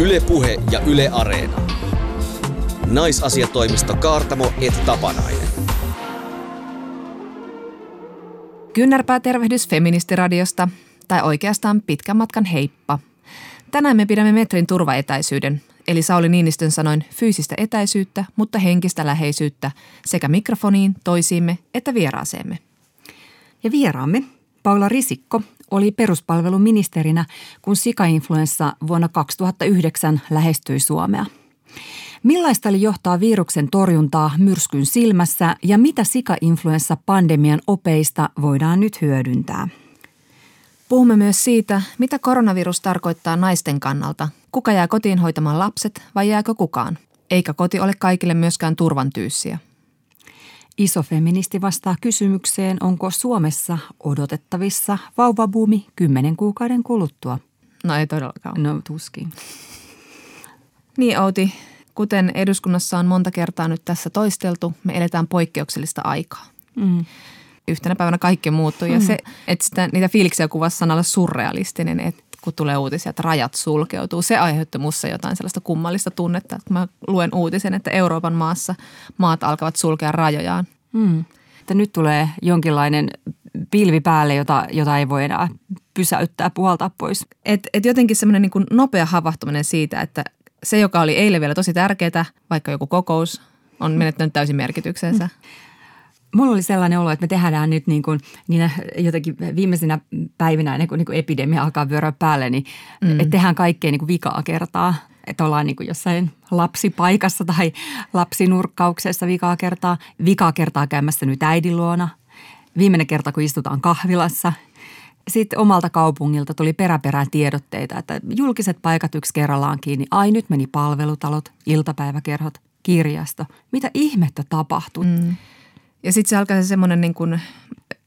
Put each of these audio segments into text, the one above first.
Ylepuhe ja Yle Areena. Naisasiatoimisto Kaartamo et Tapanainen. Kynnärpää tervehdys Feministiradiosta, tai oikeastaan pitkän matkan heippa. Tänään me pidämme metrin turvaetäisyyden, eli Sauli Niinistön sanoin fyysistä etäisyyttä, mutta henkistä läheisyyttä sekä mikrofoniin, toisiimme että vieraaseemme. Ja vieraamme, Paula Risikko, oli peruspalveluministerinä, kun sikainfluenssa vuonna 2009 lähestyi Suomea. Millaista oli johtaa viruksen torjuntaa myrskyn silmässä ja mitä sikainfluenssa-pandemian opeista voidaan nyt hyödyntää? Puhumme myös siitä, mitä koronavirus tarkoittaa naisten kannalta. Kuka jää kotiin hoitamaan lapset vai jääkö kukaan? Eikä koti ole kaikille myöskään turvan tyyssiä. Iso feministi vastaa kysymykseen, onko Suomessa odotettavissa vauvabuumi kymmenen kuukauden kuluttua. No ei todellakaan. No tuskin. Niin Outi, kuten eduskunnassa on monta kertaa nyt tässä toisteltu, me eletään poikkeuksellista aikaa. Mm. Yhtenä päivänä kaikki muuttuu ja mm. se, että sitä, niitä fiiliksiä kuvassa sanalla surrealistinen, että kun tulee uutisia, että rajat sulkeutuu. Se aiheutti minussa jotain sellaista kummallista tunnetta, että mä luen uutisen, että Euroopan maassa maat alkavat sulkea rajojaan. Mm. Että nyt tulee jonkinlainen pilvi päälle, jota, jota ei voi enää pysäyttää, puhaltaa pois. Et, et jotenkin semmoinen niin nopea havahtuminen siitä, että se, joka oli eilen vielä tosi tärkeää, vaikka joku kokous, on menettänyt täysin merkityksensä. Mm mulla oli sellainen olo, että me tehdään nyt niin kuin, niin jotenkin viimeisinä päivinä, ennen kuin, niin kuin epidemia alkaa vyöryä päälle, niin mm. että tehdään kaikkea niin kuin vikaa kertaa. Että ollaan niin kuin jossain lapsipaikassa tai lapsinurkkauksessa vikaa kertaa. Vikaa kertaa käymässä nyt äidin luona. Viimeinen kerta, kun istutaan kahvilassa. Sitten omalta kaupungilta tuli peräperään tiedotteita, että julkiset paikat yksi kerrallaan kiinni. Ai nyt meni palvelutalot, iltapäiväkerhot, kirjasto. Mitä ihmettä tapahtui? Mm. Ja sitten se alkaa se semmoinen niin kuin,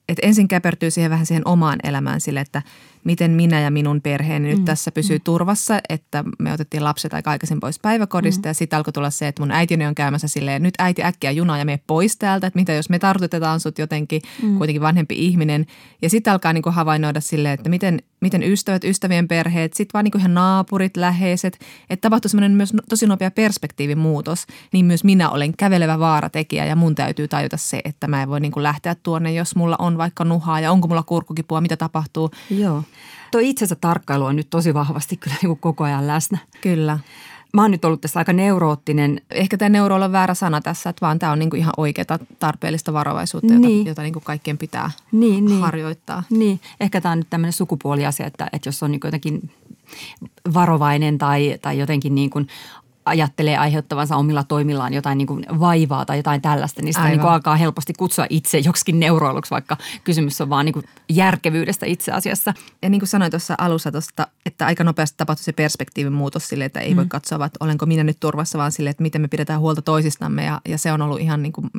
että ensin käpertyy siihen vähän siihen omaan elämään sille, että miten minä ja minun perheeni nyt mm. tässä pysyy mm. turvassa, että me otettiin lapset aika aikaisin pois päiväkodista mm. ja sitten alkoi tulla se, että mun äitini on käymässä silleen, nyt äiti äkkiä junaa ja me pois täältä, että mitä jos me tartutetaan sut jotenkin, mm. kuitenkin vanhempi ihminen. Ja sitten alkaa niin kuin havainnoida silleen, että miten, miten ystävät, ystävien perheet, sitten vaan niin kuin ihan naapurit, läheiset, että tapahtui semmoinen myös tosi nopea perspektiivin muutos, niin myös minä olen kävelevä vaaratekijä ja mun täytyy tajuta se, että mä en voi niin kuin lähteä tuonne, jos mulla on vaikka nuhaa ja onko mulla kurkkukipua, mitä tapahtuu. Joo. Tuo itsensä tarkkailu on nyt tosi vahvasti kyllä niin kuin koko ajan läsnä. Kyllä. Mä oon nyt ollut tässä aika neuroottinen. Ehkä tämä neuro on väärä sana tässä, että vaan tämä on niinku ihan oikeaa tarpeellista varovaisuutta, niin. jota, jota niinku kaikkien pitää niin, niin. harjoittaa. Niin, ehkä tämä on nyt tämmöinen sukupuoliasia, että, että jos on niin jotenkin varovainen tai, tai jotenkin niin kuin ajattelee aiheuttavansa omilla toimillaan jotain niin kuin vaivaa tai jotain tällaista, niin sitä niin kuin alkaa helposti kutsua itse joksikin neuroiluksi, vaikka kysymys on vaan niin kuin järkevyydestä itse asiassa. Ja niin kuin sanoin tuossa alussa tosta, että aika nopeasti tapahtui se perspektiivin muutos sille, että ei mm. voi katsoa, että olenko minä nyt turvassa, vaan sille, että miten me pidetään huolta toisistamme ja, ja se on ollut ihan niin kuin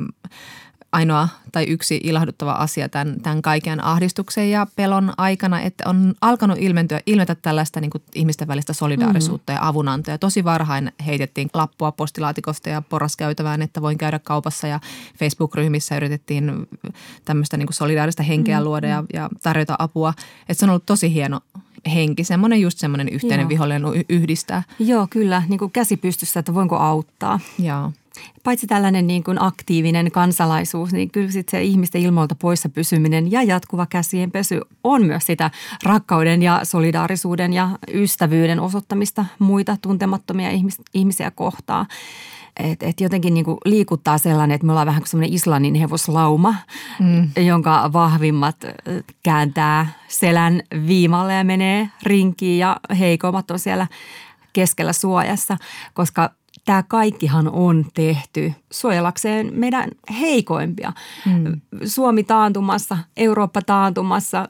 ainoa tai yksi ilahduttava asia tämän, tämän kaiken ahdistuksen ja pelon aikana, että on alkanut ilmentyä, ilmetä tällaista niin kuin ihmisten välistä solidaarisuutta mm. ja avunantoa. Tosi varhain heitettiin lappua postilaatikosta ja porraskäytävään, että voin käydä kaupassa ja Facebook-ryhmissä yritettiin tämmöistä niin kuin solidaarista henkeä mm. luoda ja, ja tarjota apua. Että se on ollut tosi hieno henki, semmoinen just semmoinen yhteinen Joo. vihollinen yhdistää. Joo, kyllä, niin kuin käsi pystyssä, että voinko auttaa. Joo paitsi tällainen niin kuin aktiivinen kansalaisuus, niin kyllä sit se ihmisten ilmoilta poissa pysyminen ja jatkuva käsien pesy on myös sitä rakkauden ja solidaarisuuden ja ystävyyden osoittamista muita tuntemattomia ihmis- ihmisiä kohtaan. Et, et jotenkin niin kuin liikuttaa sellainen, että me ollaan vähän kuin semmoinen Islannin hevoslauma, mm. jonka vahvimmat kääntää selän viimalle ja menee rinkiin ja heikommat on siellä keskellä suojassa, koska – tämä kaikkihan on tehty suojelakseen meidän heikoimpia. Mm. Suomi taantumassa, Eurooppa taantumassa,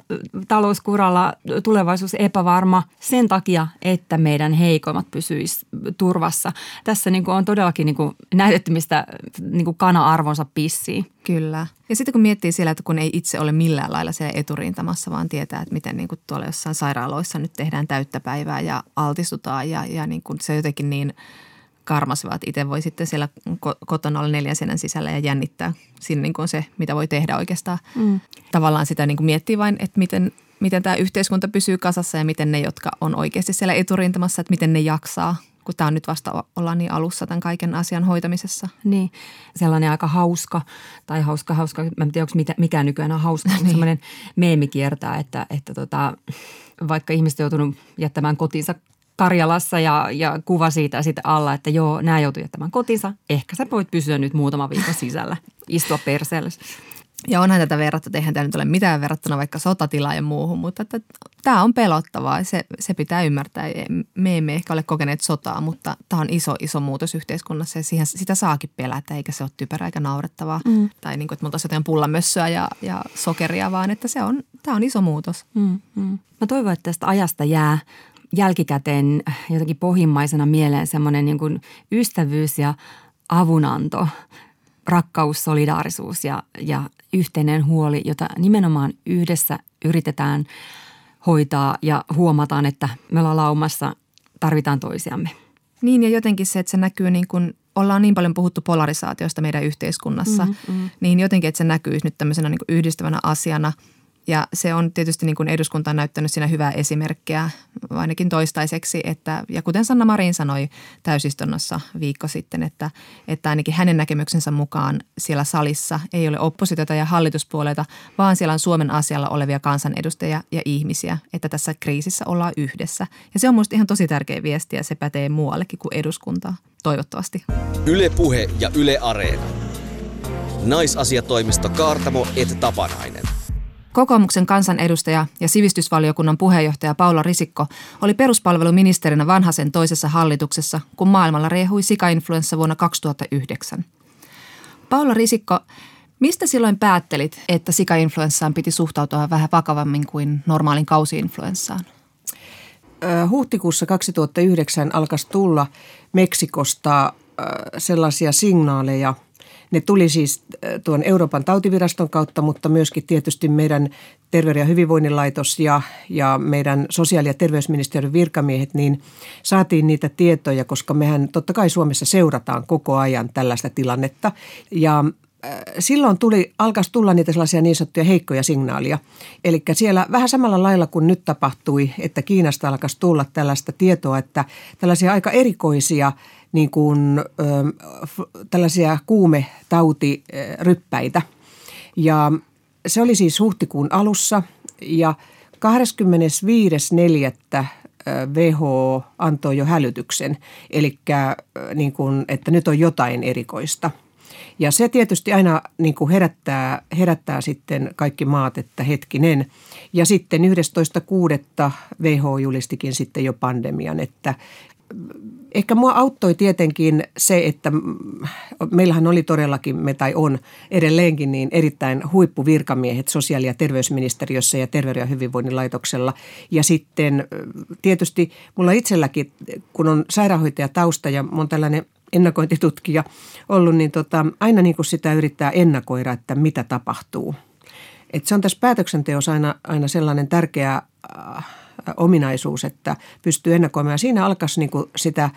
talouskuralla, tulevaisuus epävarma sen takia, että meidän heikoimmat pysyisivät turvassa. Tässä niin kuin on todellakin niin kuin näytetty, mistä niin kuin kana-arvonsa pissii. Kyllä. Ja sitten kun miettii siellä, että kun ei itse ole millään lailla siellä eturintamassa, vaan tietää, että miten niin kuin tuolla jossain sairaaloissa nyt tehdään täyttä päivää ja altistutaan ja, ja niin kuin se jotenkin niin – karmasivat. Itse voi sitten siellä kotona olla neljän seinän sisällä ja jännittää. Siinä niin kuin se, mitä voi tehdä oikeastaan. Mm. Tavallaan sitä niin kuin miettii vain, että miten, miten tämä yhteiskunta pysyy kasassa ja miten ne, jotka on oikeasti siellä eturintamassa, että miten ne jaksaa kun tämä on nyt vasta ollaan niin alussa tämän kaiken asian hoitamisessa. Niin, sellainen aika hauska tai hauska, hauska, mä en tiedä, onko mitä, mikä nykyään on hauska, niin. sellainen meemi kiertää, että, että tota, vaikka ihmiset on joutunut jättämään kotinsa Karjalassa ja, ja kuva siitä sitten alla, että joo, nämä joutuu jättämään kotinsa. Ehkä sä voit pysyä nyt muutama viikko sisällä, istua perseellä. Ja onhan tätä verrattu, eihän tämä nyt ole mitään verrattuna vaikka sotatilaan ja muuhun, mutta että tämä on pelottavaa. Se, se pitää ymmärtää. Me emme ehkä ole kokeneet sotaa, mutta tämä on iso, iso muutos yhteiskunnassa ja siihen, sitä saakin pelätä, eikä se ole typerä eikä naurettavaa. Mm. Tai niin kuin, että mulla olisi jotain pullamössöä ja, ja sokeria, vaan että se on, tämä on iso muutos. Mm, mm. Mä toivon, että tästä ajasta jää jälkikäteen jotenkin pohjimmaisena mieleen semmoinen niin kuin ystävyys ja avunanto, rakkaus, solidaarisuus ja, ja yhteinen huoli, jota nimenomaan yhdessä yritetään hoitaa ja huomataan, että me ollaan laumassa, tarvitaan toisiamme. Niin ja jotenkin se, että se näkyy niin kuin, ollaan niin paljon puhuttu polarisaatiosta meidän yhteiskunnassa, mm-hmm. niin jotenkin, että se näkyy nyt tämmöisenä niin kuin yhdistävänä asiana – ja se on tietysti niin kuin eduskunta on näyttänyt siinä hyvää esimerkkiä ainakin toistaiseksi, että, ja kuten Sanna Marin sanoi täysistunnossa viikko sitten, että, että ainakin hänen näkemyksensä mukaan siellä salissa ei ole oppositiota ja hallituspuoleita, vaan siellä on Suomen asialla olevia kansanedustajia ja ihmisiä, että tässä kriisissä ollaan yhdessä. Ja se on minusta ihan tosi tärkeä viesti ja se pätee muuallekin kuin eduskuntaa, toivottavasti. Yle Puhe ja Yle Areena. Naisasiatoimisto Kaartamo et Tapanainen. Kokoomuksen kansanedustaja ja sivistysvaliokunnan puheenjohtaja Paula Risikko oli peruspalveluministerinä vanhasen toisessa hallituksessa, kun maailmalla riehui sikainfluenssa vuonna 2009. Paula Risikko, mistä silloin päättelit, että sikainfluenssaan piti suhtautua vähän vakavammin kuin normaalin kausiinfluenssaan? Huhtikuussa 2009 alkoi tulla Meksikosta sellaisia signaaleja – ne tuli siis äh, tuon Euroopan tautiviraston kautta, mutta myöskin tietysti meidän Terveyden ja hyvinvoinnin laitos ja, ja meidän sosiaali- ja terveysministeriön virkamiehet, niin saatiin niitä tietoja, koska mehän totta kai Suomessa seurataan koko ajan tällaista tilannetta. Ja äh, silloin tuli, alkaisi tulla niitä sellaisia niin sanottuja heikkoja signaalia. Eli siellä vähän samalla lailla kuin nyt tapahtui, että Kiinasta alkaisi tulla tällaista tietoa, että tällaisia aika erikoisia – niin kuin, ö, tällaisia kuumetautiryppäitä. Ja se oli siis huhtikuun alussa ja 25.4. WHO antoi jo hälytyksen, eli niin kuin, että nyt on jotain erikoista. Ja se tietysti aina niin kuin herättää, herättää sitten kaikki maat, että hetkinen. Ja sitten 11.6. WHO julistikin sitten jo pandemian, että ehkä mua auttoi tietenkin se, että meillähän oli todellakin, me tai on edelleenkin niin erittäin huippuvirkamiehet sosiaali- ja terveysministeriössä ja terveyden ja hyvinvoinnin laitoksella. Ja sitten tietysti mulla itselläkin, kun on sairaanhoitajatausta ja on tällainen ennakointitutkija ollut, niin tota, aina niin kuin sitä yrittää ennakoida, että mitä tapahtuu. Et se on tässä päätöksenteossa aina, aina sellainen tärkeä äh, ominaisuus, että pystyy ennakoimaan. Siinä alkaisi niin kuin sitä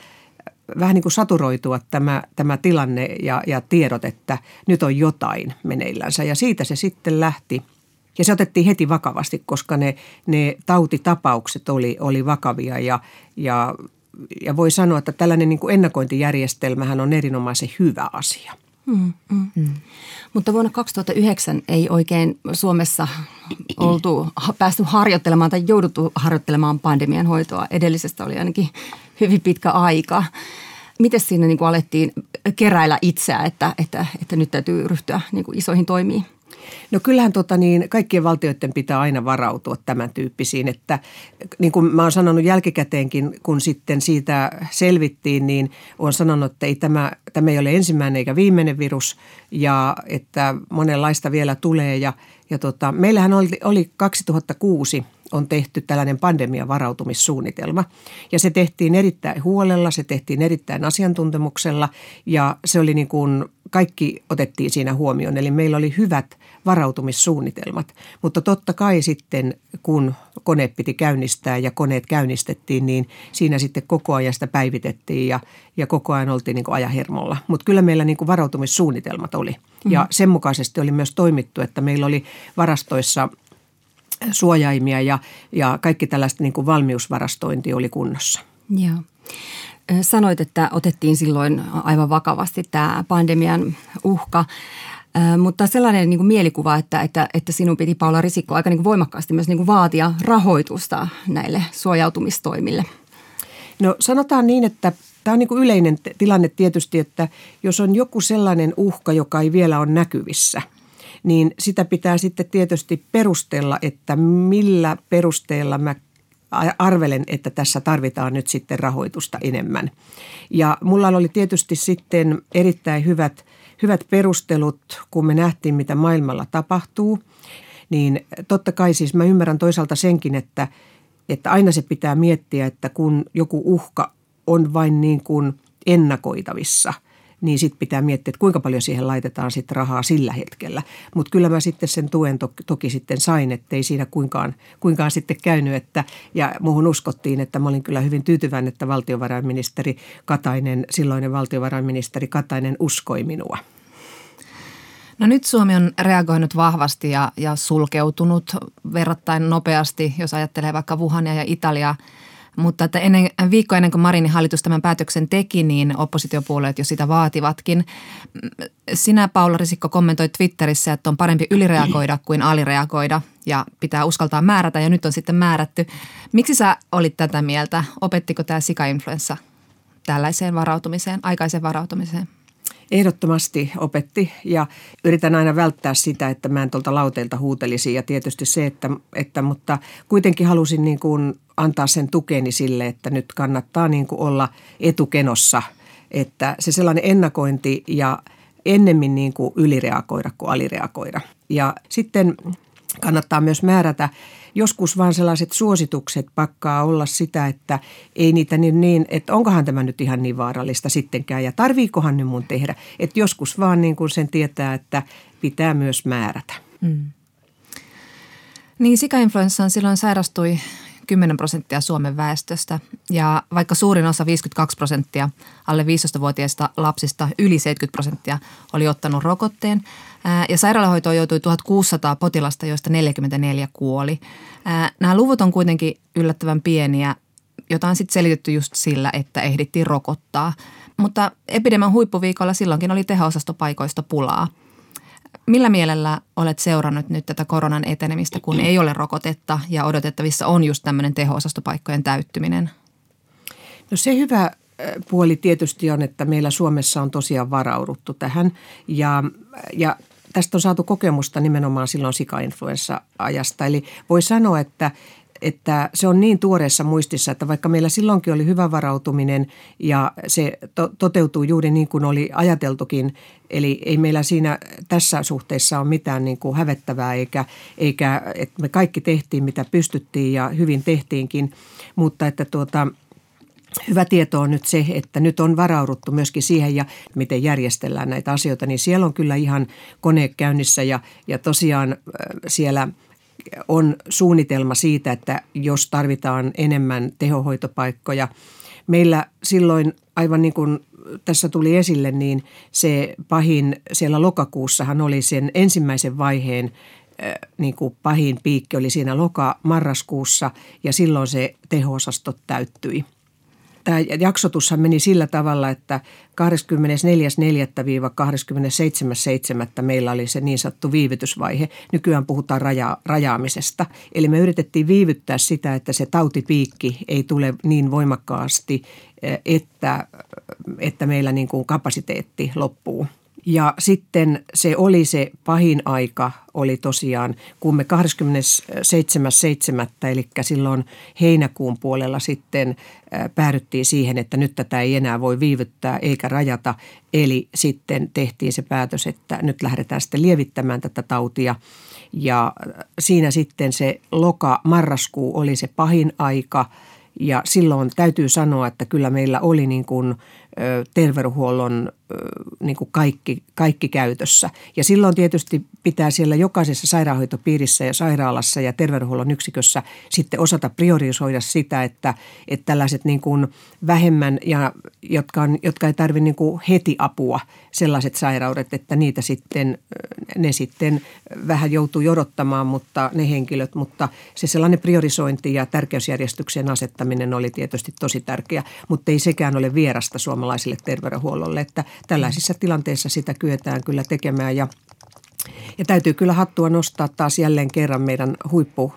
vähän niin kuin saturoitua tämä, tämä tilanne ja, ja tiedot, että nyt on jotain meneillänsä. Ja siitä se sitten lähti. Ja se otettiin heti vakavasti, koska ne, ne tautitapaukset oli, oli vakavia ja, ja, ja voi sanoa, että tällainen niin kuin ennakointijärjestelmähän on erinomaisen hyvä asia – Mm, mm. Mm. Mutta vuonna 2009 ei oikein Suomessa oltu päästy harjoittelemaan tai jouduttu harjoittelemaan pandemian hoitoa. Edellisestä oli ainakin hyvin pitkä aika. Miten siinä niin kuin alettiin keräillä itseä, että, että, että nyt täytyy ryhtyä niin kuin isoihin toimiin? No kyllähän tota niin, kaikkien valtioiden pitää aina varautua tämän tyyppisiin, että niin kuin mä oon sanonut jälkikäteenkin, kun sitten siitä selvittiin, niin on sanonut, että ei tämä, tämä ei ole ensimmäinen eikä viimeinen virus ja että monenlaista vielä tulee ja, ja tota, meillähän oli, oli 2006 on tehty tällainen pandemian varautumissuunnitelma. Ja se tehtiin erittäin huolella, se tehtiin erittäin asiantuntemuksella ja se oli niin kuin kaikki otettiin siinä huomioon. Eli meillä oli hyvät varautumissuunnitelmat. Mutta totta kai sitten, kun kone piti käynnistää ja koneet käynnistettiin, niin siinä sitten koko ajan sitä päivitettiin ja, ja koko ajan oltiin niin ajahermolla. Mutta kyllä meillä niin kuin varautumissuunnitelmat oli. Mm-hmm. Ja sen mukaisesti oli myös toimittu, että meillä oli varastoissa suojaimia ja, ja kaikki tällaista niin kuin valmiusvarastointi oli kunnossa. Joo. Sanoit, että otettiin silloin aivan vakavasti tämä pandemian uhka. Mutta sellainen niin kuin mielikuva, että, että, että sinun piti Paula Risikko aika niin kuin voimakkaasti myös niin kuin vaatia rahoitusta näille suojautumistoimille. No sanotaan niin, että tämä on niin kuin yleinen tilanne tietysti, että jos on joku sellainen uhka, joka ei vielä ole näkyvissä, niin sitä pitää sitten tietysti perustella, että millä perusteella mä arvelen, että tässä tarvitaan nyt sitten rahoitusta enemmän. Ja mulla oli tietysti sitten erittäin hyvät, hyvät perustelut, kun me nähtiin, mitä maailmalla tapahtuu. Niin totta kai siis mä ymmärrän toisaalta senkin, että, että aina se pitää miettiä, että kun joku uhka on vain niin kuin ennakoitavissa – niin sitten pitää miettiä, että kuinka paljon siihen laitetaan sitten rahaa sillä hetkellä. Mutta kyllä mä sitten sen tuen to, toki sitten sain, että ei siinä kuinkaan, kuinkaan sitten käynyt. Että, ja muuhun uskottiin, että mä olin kyllä hyvin tyytyväinen, että valtiovarainministeri Katainen, silloinen valtiovarainministeri Katainen uskoi minua. No nyt Suomi on reagoinut vahvasti ja, ja sulkeutunut verrattain nopeasti, jos ajattelee vaikka Wuhania ja Italiaa – mutta että ennen, viikko ennen kuin Marinin hallitus tämän päätöksen teki, niin oppositiopuolueet jo sitä vaativatkin. Sinä, Paula Risikko, kommentoi Twitterissä, että on parempi ylireagoida kuin alireagoida ja pitää uskaltaa määrätä ja nyt on sitten määrätty. Miksi sä olit tätä mieltä? Opettiko tämä sika-influenssa tällaiseen varautumiseen, aikaiseen varautumiseen? Ehdottomasti opetti ja yritän aina välttää sitä, että mä en tuolta lauteilta huutelisi ja tietysti se, että, että mutta kuitenkin halusin niin kuin antaa sen tukeni sille, että nyt kannattaa niin kuin olla etukenossa, että se sellainen ennakointi ja ennemmin niin kuin ylireagoida kuin alireagoida. Ja sitten kannattaa myös määrätä joskus vaan sellaiset suositukset pakkaa olla sitä, että ei niitä niin, niin että onkohan tämä nyt ihan niin vaarallista sittenkään ja tarviikohan nyt mun tehdä. Että joskus vaan niin kuin sen tietää, että pitää myös määrätä. Mm. Niin sikainfluenssaan silloin sairastui 10 prosenttia Suomen väestöstä ja vaikka suurin osa 52 prosenttia alle 15-vuotiaista lapsista yli 70 prosenttia oli ottanut rokotteen ja sairaalahoitoon joutui 1600 potilasta, joista 44 kuoli. Nämä luvut on kuitenkin yllättävän pieniä, jota on sitten selitetty just sillä, että ehdittiin rokottaa. Mutta epidemian huippuviikolla silloinkin oli teho-osastopaikoista pulaa – Millä mielellä olet seurannut nyt tätä koronan etenemistä, kun ei ole rokotetta ja odotettavissa on just tämmöinen teho-osastopaikkojen täyttyminen? No se hyvä puoli tietysti on, että meillä Suomessa on tosiaan varauduttu tähän ja, ja tästä on saatu kokemusta nimenomaan silloin sika-influenssa-ajasta. Eli voi sanoa, että että se on niin tuoreessa muistissa, että vaikka meillä silloinkin oli hyvä varautuminen ja se to- toteutuu juuri niin kuin oli ajateltukin, eli ei meillä siinä tässä suhteessa ole mitään niin kuin hävettävää eikä, eikä että me kaikki tehtiin mitä pystyttiin ja hyvin tehtiinkin, mutta että tuota – Hyvä tieto on nyt se, että nyt on varauduttu myöskin siihen ja miten järjestellään näitä asioita, niin siellä on kyllä ihan kone käynnissä ja, ja tosiaan siellä – on suunnitelma siitä, että jos tarvitaan enemmän tehohoitopaikkoja. Meillä silloin, aivan niin kuin tässä tuli esille, niin se pahin siellä lokakuussahan oli sen ensimmäisen vaiheen niin kuin pahin piikki oli siinä loka-marraskuussa ja silloin se teho-osasto täyttyi – tämä jaksotushan meni sillä tavalla, että 24.4.-27.7. meillä oli se niin sanottu viivytysvaihe. Nykyään puhutaan raja, rajaamisesta. Eli me yritettiin viivyttää sitä, että se tautipiikki ei tule niin voimakkaasti, eh, että, että meillä niin kuin kapasiteetti loppuu. Ja sitten se oli se pahin aika, oli tosiaan, kun me 27.7. eli silloin heinäkuun puolella sitten päädyttiin siihen, että nyt tätä ei enää voi viivyttää eikä rajata. Eli sitten tehtiin se päätös, että nyt lähdetään sitten lievittämään tätä tautia. Ja siinä sitten se loka-marraskuu oli se pahin aika – ja silloin täytyy sanoa, että kyllä meillä oli niin kuin terveydenhuollon niin kuin kaikki, kaikki käytössä. Ja silloin tietysti pitää siellä jokaisessa sairaanhoitopiirissä ja sairaalassa ja terveydenhuollon yksikössä sitten osata priorisoida sitä, että, että tällaiset niin kuin vähemmän ja jotka, on, jotka ei tarvitse niin heti apua, sellaiset sairaudet, että niitä sitten, ne sitten vähän joutuu odottamaan, mutta ne henkilöt, mutta se sellainen priorisointi ja tärkeysjärjestyksen asettaminen oli tietysti tosi tärkeä, mutta ei sekään ole vierasta suomalaisille terveydenhuollolle, että tällaisissa tilanteissa sitä kyetään kyllä tekemään ja ja täytyy kyllä hattua nostaa taas jälleen kerran meidän huippu,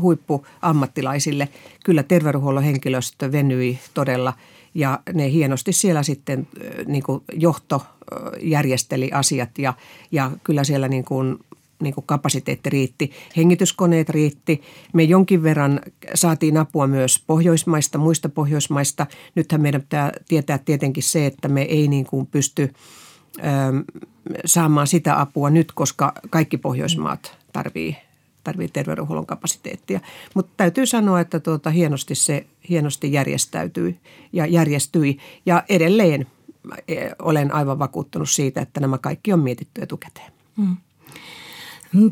huippuammattilaisille. Kyllä terveydenhuollon henkilöstö venyi todella ja ne hienosti siellä sitten niin kuin johto järjesteli asiat ja, ja kyllä siellä niin kuin niin kuin kapasiteetti riitti. Hengityskoneet riitti. Me jonkin verran saatiin apua myös Pohjoismaista, muista Pohjoismaista. Nythän meidän pitää tietää tietenkin se, että me ei niin kuin pysty ö, saamaan sitä apua nyt, koska kaikki Pohjoismaat tarvii tarvii terveydenhuollon kapasiteettia. Mutta täytyy sanoa, että tuota, hienosti se hienosti järjestäytyi ja järjestyi. Ja edelleen e, olen aivan vakuuttunut siitä, että nämä kaikki on mietitty etukäteen. Hmm.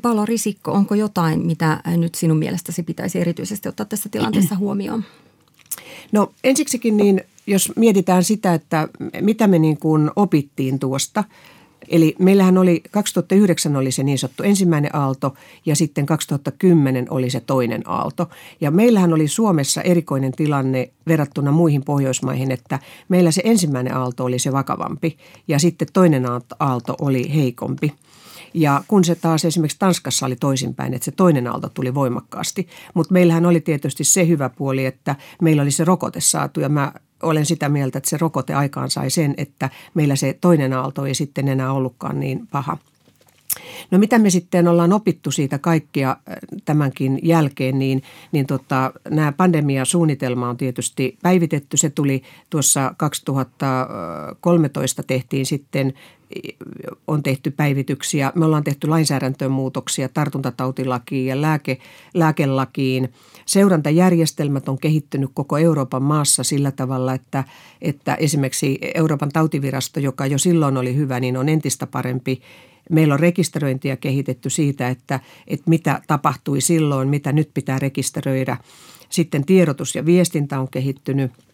Palo Risikko, onko jotain, mitä nyt sinun mielestäsi pitäisi erityisesti ottaa tässä tilanteessa huomioon? No ensiksikin niin, jos mietitään sitä, että mitä me niin kuin opittiin tuosta – Eli meillähän oli, 2009 oli se niin sanottu ensimmäinen aalto ja sitten 2010 oli se toinen aalto. Ja meillähän oli Suomessa erikoinen tilanne verrattuna muihin Pohjoismaihin, että meillä se ensimmäinen aalto oli se vakavampi ja sitten toinen aalto oli heikompi. Ja kun se taas esimerkiksi Tanskassa oli toisinpäin, että se toinen aalto tuli voimakkaasti. Mutta meillähän oli tietysti se hyvä puoli, että meillä oli se rokote saatu ja mä olen sitä mieltä, että se rokote aikaan sai sen, että meillä se toinen aalto ei sitten enää ollutkaan niin paha. No mitä me sitten ollaan opittu siitä kaikkia äh, tämänkin jälkeen, niin, niin tota, nämä pandemiasuunnitelma on tietysti päivitetty. Se tuli tuossa 2013 tehtiin sitten on tehty päivityksiä. Me ollaan tehty lainsäädäntöön muutoksia tartuntatautilakiin ja lääke, lääkelakiin. Seurantajärjestelmät on kehittynyt koko Euroopan maassa sillä tavalla, että, että esimerkiksi Euroopan tautivirasto, joka jo silloin oli hyvä, niin on entistä parempi Meillä on rekisteröintiä kehitetty siitä, että, että mitä tapahtui silloin, mitä nyt pitää rekisteröidä. Sitten tiedotus ja viestintä on kehittynyt –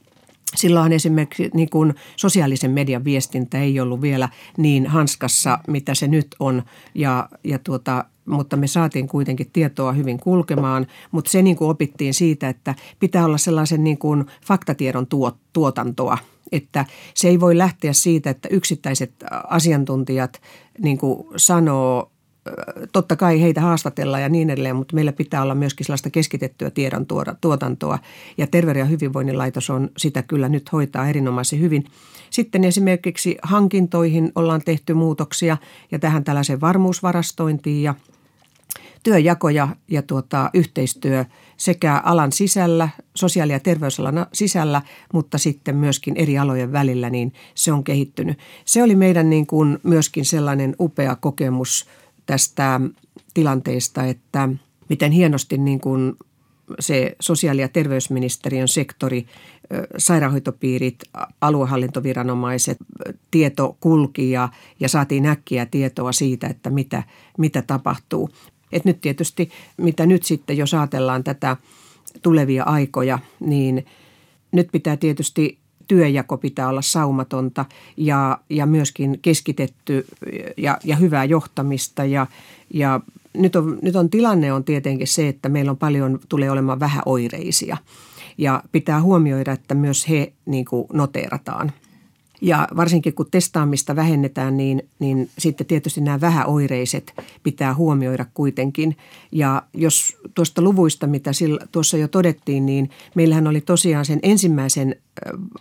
Silloin esimerkiksi niin kuin sosiaalisen median viestintä ei ollut vielä niin hanskassa, mitä se nyt on, ja, ja tuota, mutta me saatiin kuitenkin tietoa hyvin kulkemaan. Mutta se niin opittiin siitä, että pitää olla sellaisen niin kuin faktatiedon tuot, tuotantoa, että se ei voi lähteä siitä, että yksittäiset asiantuntijat niin sanoo totta kai heitä haastatellaan ja niin edelleen, mutta meillä pitää olla myöskin sellaista keskitettyä tiedon tuotantoa. Ja Terveyden ja hyvinvoinnin laitos on sitä kyllä nyt hoitaa erinomaisen hyvin. Sitten esimerkiksi hankintoihin ollaan tehty muutoksia ja tähän tällaiseen varmuusvarastointiin ja työjako ja, ja tuota, yhteistyö sekä alan sisällä, sosiaali- ja terveysalan sisällä, mutta sitten myöskin eri alojen välillä, niin se on kehittynyt. Se oli meidän niin kuin myöskin sellainen upea kokemus – tästä tilanteesta, että miten hienosti niin kuin se sosiaali- ja terveysministeriön sektori, sairaanhoitopiirit, aluehallintoviranomaiset, tieto kulki ja, ja saatiin äkkiä tietoa siitä, että mitä, mitä tapahtuu. Et nyt tietysti, mitä nyt sitten, jos ajatellaan tätä tulevia aikoja, niin nyt pitää tietysti työjako pitää olla saumatonta ja, ja myöskin keskitetty ja, ja hyvää johtamista. Ja, ja nyt on, nyt on tilanne on tietenkin se, että meillä on paljon, tulee olemaan vähäoireisia. Ja pitää huomioida, että myös he niin kuin noteerataan – ja varsinkin kun testaamista vähennetään, niin, niin sitten tietysti nämä vähäoireiset pitää huomioida kuitenkin. Ja jos tuosta luvuista, mitä sillä, tuossa jo todettiin, niin meillähän oli tosiaan sen ensimmäisen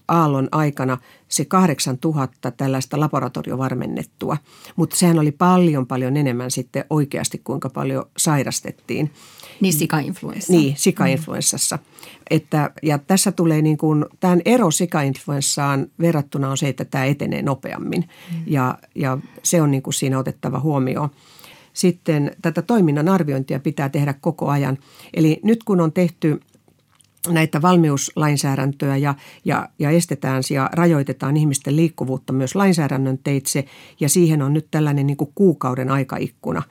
aallon aikana se 8000 tällaista laboratoriovarmennettua. Mutta sehän oli paljon paljon enemmän sitten oikeasti, kuinka paljon sairastettiin. Niin sika-influenssa. Niin, sika-influenssassa. Että, ja tässä tulee niin kuin, tämän ero sika-influenssaan verrattuna on se, että tämä etenee nopeammin. Mm. Ja, ja se on niin kuin siinä otettava huomioon. Sitten tätä toiminnan arviointia pitää tehdä koko ajan. Eli nyt kun on tehty näitä valmiuslainsäädäntöä ja, ja, ja estetään ja rajoitetaan ihmisten liikkuvuutta myös lainsäädännön teitse. Ja siihen on nyt tällainen niin kuin kuukauden aikaikkuna,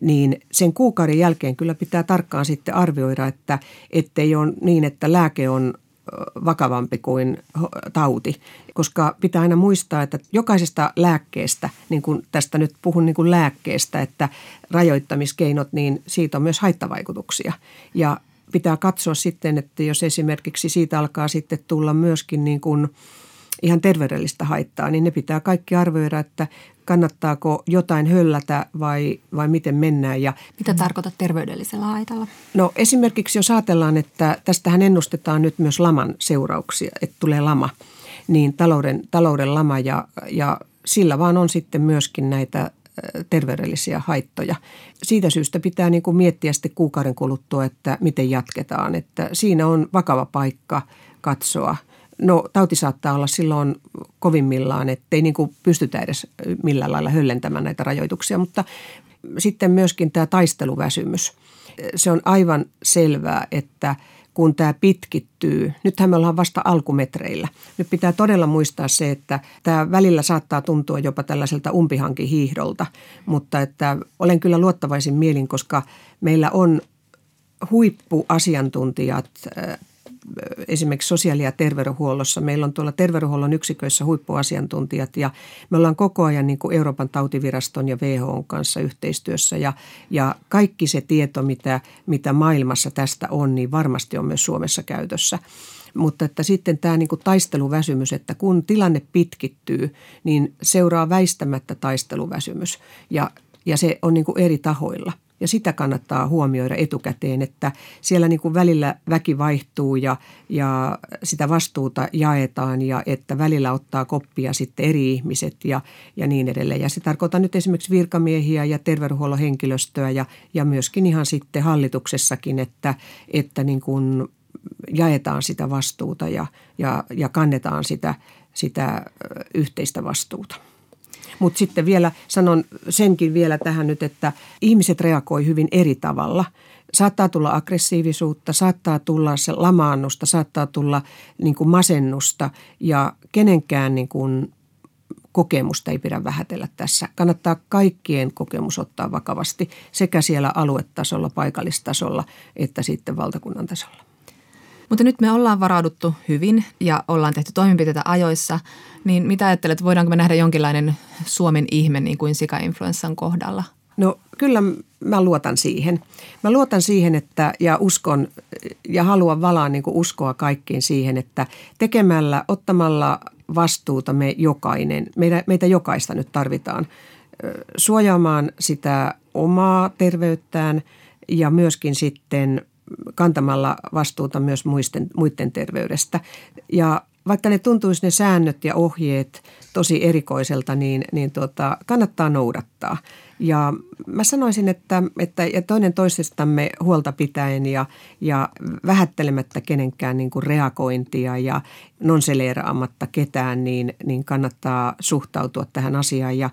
niin sen kuukauden jälkeen kyllä pitää tarkkaan sitten arvioida, että ettei ole niin, että lääke on vakavampi kuin tauti, koska pitää aina muistaa, että jokaisesta lääkkeestä, niin kuin tästä nyt puhun niin kuin lääkkeestä, että rajoittamiskeinot, niin siitä on myös haittavaikutuksia. Ja pitää katsoa sitten, että jos esimerkiksi siitä alkaa sitten tulla myöskin niin kuin ihan terveydellistä haittaa, niin ne pitää kaikki arvioida, että kannattaako jotain höllätä vai, vai miten mennään. Ja, Mitä tarkoitat terveydellisellä haitalla? No esimerkiksi jos ajatellaan, että tästähän ennustetaan nyt myös laman seurauksia, että tulee lama, niin talouden, talouden lama ja, ja sillä vaan on sitten myöskin näitä terveydellisiä haittoja. Siitä syystä pitää niin kuin miettiä sitten kuukauden kuluttua, että miten jatketaan. Että siinä on vakava paikka katsoa. No tauti saattaa olla silloin kovimmillaan, ettei niin kuin pystytä edes millään lailla höllentämään näitä rajoituksia, mutta sitten myöskin tämä taisteluväsymys. Se on aivan selvää, että – kun tämä pitkittyy. Nythän me ollaan vasta alkumetreillä. Nyt pitää todella muistaa se, että tämä välillä saattaa tuntua jopa tällaiselta umpihankihiihdolta, mutta että olen kyllä luottavaisin mielin, koska meillä on huippuasiantuntijat esimerkiksi sosiaali- ja terveydenhuollossa. Meillä on tuolla terveydenhuollon yksiköissä huippuasiantuntijat ja me ollaan koko ajan niin kuin Euroopan tautiviraston ja WHO kanssa yhteistyössä ja, ja kaikki se tieto, mitä, mitä maailmassa tästä on, niin varmasti on myös Suomessa käytössä. Mutta että sitten tämä niin kuin taisteluväsymys, että kun tilanne pitkittyy, niin seuraa väistämättä taisteluväsymys ja, ja se on niin kuin eri tahoilla – ja sitä kannattaa huomioida etukäteen, että siellä niin kuin välillä väki vaihtuu ja, ja sitä vastuuta jaetaan ja että välillä ottaa koppia sitten eri ihmiset ja, ja niin edelleen. Ja se tarkoittaa nyt esimerkiksi virkamiehiä ja terveydenhuollon henkilöstöä ja, ja myöskin ihan sitten hallituksessakin, että, että niin kuin jaetaan sitä vastuuta ja, ja, ja kannetaan sitä, sitä yhteistä vastuuta. Mutta sitten vielä sanon senkin vielä tähän nyt, että ihmiset reagoi hyvin eri tavalla. Saattaa tulla aggressiivisuutta, saattaa tulla se lamaannusta, saattaa tulla niin kuin masennusta ja kenenkään niin kuin kokemusta ei pidä vähätellä tässä. Kannattaa kaikkien kokemus ottaa vakavasti sekä siellä aluetasolla, paikallistasolla että sitten valtakunnan tasolla. Mutta nyt me ollaan varauduttu hyvin ja ollaan tehty toimenpiteitä ajoissa, niin mitä ajattelet, voidaanko me nähdä jonkinlainen Suomen ihme niin kuin sika-influenssan kohdalla? No kyllä mä luotan siihen. Mä luotan siihen että, ja uskon ja haluan valaa niin uskoa kaikkiin siihen, että tekemällä, ottamalla vastuuta me jokainen, meitä, meitä jokaista nyt tarvitaan suojaamaan sitä omaa terveyttään ja myöskin sitten kantamalla vastuuta myös muisten, muiden terveydestä. Ja vaikka ne tuntuisi ne säännöt ja ohjeet tosi erikoiselta, niin, niin tuota, kannattaa noudattaa. Ja mä sanoisin, että, että ja toinen toisestamme huolta pitäen ja, ja vähättelemättä kenenkään niin kuin reagointia ja nonseleeraamatta ketään, niin, niin kannattaa suhtautua tähän asiaan. Ja,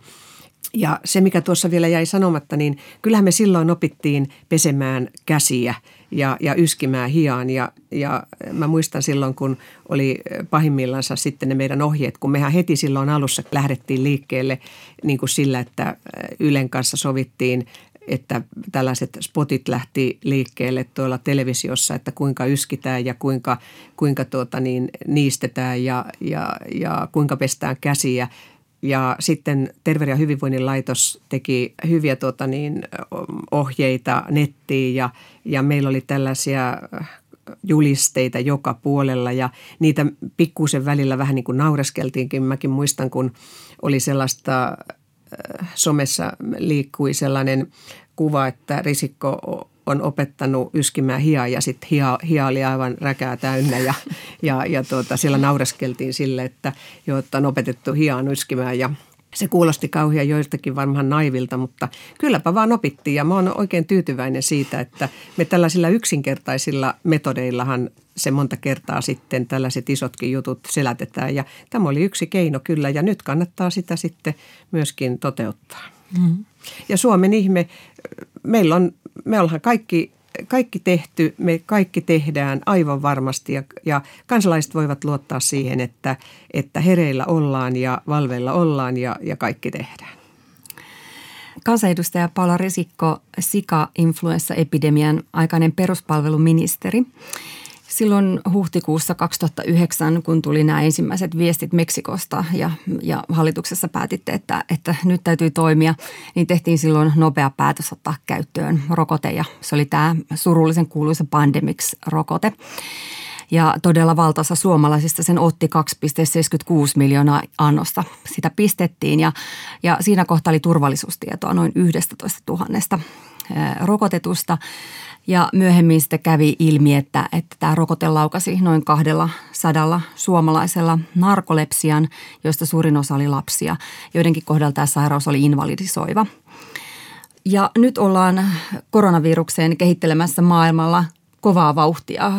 ja se, mikä tuossa vielä jäi sanomatta, niin kyllähän me silloin opittiin pesemään käsiä – ja, ja yskimään hiaan. Ja, ja mä muistan silloin, kun oli pahimmillansa sitten ne meidän ohjeet, kun mehän heti silloin alussa lähdettiin liikkeelle niin kuin sillä, että Ylen kanssa sovittiin että tällaiset spotit lähti liikkeelle tuolla televisiossa, että kuinka yskitään ja kuinka, kuinka tuota niin, niistetään ja, ja, ja kuinka pestään käsiä. Ja sitten Terveyden ja hyvinvoinnin laitos teki hyviä tuota niin, ohjeita nettiin ja, ja meillä oli tällaisia julisteita joka puolella ja niitä pikkuisen välillä vähän niin kuin naureskeltiinkin. Mäkin muistan, kun oli sellaista somessa liikkui sellainen kuva, että Risikko on opettanut yskimään hiaa ja sitten hia, hia oli aivan räkää täynnä ja, ja, ja tuota, siellä naureskeltiin sille, että jo, että on opetettu hiaan yskimään ja se kuulosti kauhean joistakin varmaan naivilta, mutta kylläpä vaan opittiin ja mä oon oikein tyytyväinen siitä, että me tällaisilla yksinkertaisilla metodeillahan se monta kertaa sitten tällaiset isotkin jutut selätetään ja tämä oli yksi keino kyllä ja nyt kannattaa sitä sitten myöskin toteuttaa. Mm-hmm. Ja Suomen ihme, meillä on, me ollaan kaikki kaikki tehty, me kaikki tehdään aivan varmasti ja, ja kansalaiset voivat luottaa siihen, että, että hereillä ollaan ja valveilla ollaan ja, ja kaikki tehdään. Kansanedustaja Paula Risikko, Sika-influenssaepidemian aikainen peruspalveluministeri. Silloin huhtikuussa 2009, kun tuli nämä ensimmäiset viestit Meksikosta ja, ja hallituksessa päätitte, että, että nyt täytyy toimia, niin tehtiin silloin nopea päätös ottaa käyttöön rokote ja se oli tämä surullisen kuuluisa Pandemix-rokote. Ja todella valtaosa suomalaisista sen otti 2,76 miljoonaa annosta. Sitä pistettiin ja, ja siinä kohtaa oli turvallisuustietoa noin 11 000 rokotetusta. Ja myöhemmin sitten kävi ilmi, että, että tämä rokote laukasi noin kahdella sadalla suomalaisella narkolepsian, joista suurin osa oli lapsia. Joidenkin kohdalla tämä sairaus oli invalidisoiva. Ja nyt ollaan koronavirukseen kehittelemässä maailmalla kovaa vauhtia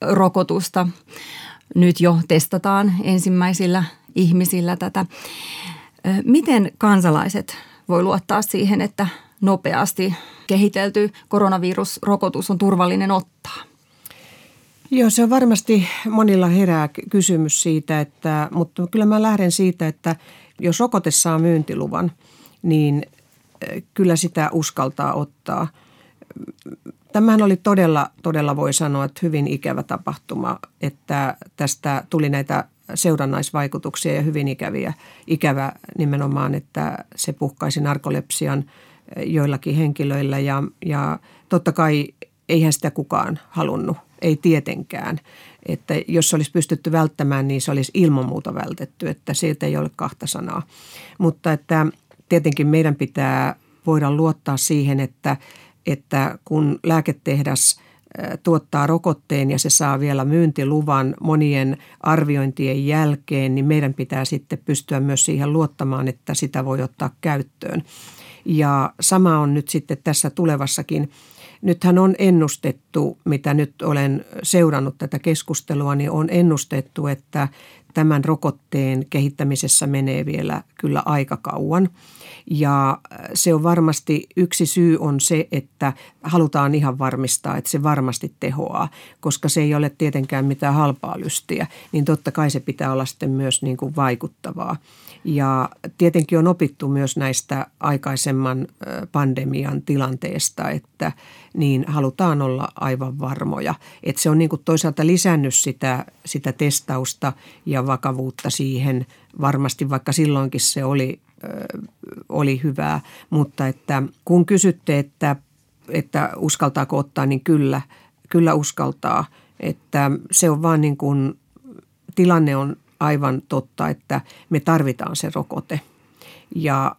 rokotusta. Nyt jo testataan ensimmäisillä ihmisillä tätä. Miten kansalaiset voi luottaa siihen, että nopeasti kehitelty koronavirusrokotus on turvallinen ottaa? Joo, se on varmasti monilla herää kysymys siitä, että, mutta kyllä mä lähden siitä, että jos rokote saa myyntiluvan, niin kyllä sitä uskaltaa ottaa. Tämähän oli todella, todella voi sanoa, että hyvin ikävä tapahtuma, että tästä tuli näitä seurannaisvaikutuksia ja hyvin ikäviä. Ikävä nimenomaan, että se puhkaisi narkolepsian joillakin henkilöillä ja, ja totta kai eihän sitä kukaan halunnut, ei tietenkään. Että jos olisi pystytty välttämään, niin se olisi ilman muuta vältetty, että siitä ei ole kahta sanaa. Mutta että tietenkin meidän pitää voida luottaa siihen, että – että kun lääketehdas tuottaa rokotteen ja se saa vielä myyntiluvan monien arviointien jälkeen, niin meidän pitää sitten pystyä myös siihen luottamaan, että sitä voi ottaa käyttöön. Ja sama on nyt sitten tässä tulevassakin. Nythän on ennustettu, mitä nyt olen seurannut tätä keskustelua, niin on ennustettu, että tämän rokotteen kehittämisessä menee vielä kyllä aika kauan. Ja se on varmasti, yksi syy on se, että halutaan ihan varmistaa, että se varmasti tehoaa, koska se ei ole tietenkään mitään halpaa lystiä, niin totta kai se pitää olla sitten myös niin kuin vaikuttavaa. Ja tietenkin on opittu myös näistä aikaisemman pandemian tilanteesta, että niin halutaan olla aivan varmoja. Että se on niin kuin toisaalta lisännyt sitä, sitä testausta ja vakavuutta siihen varmasti, vaikka silloinkin se oli, oli hyvää. Mutta että kun kysytte, että, että uskaltaako ottaa, niin kyllä, kyllä uskaltaa. Että se on vaan niin kuin, tilanne on aivan totta, että me tarvitaan se rokote. Ja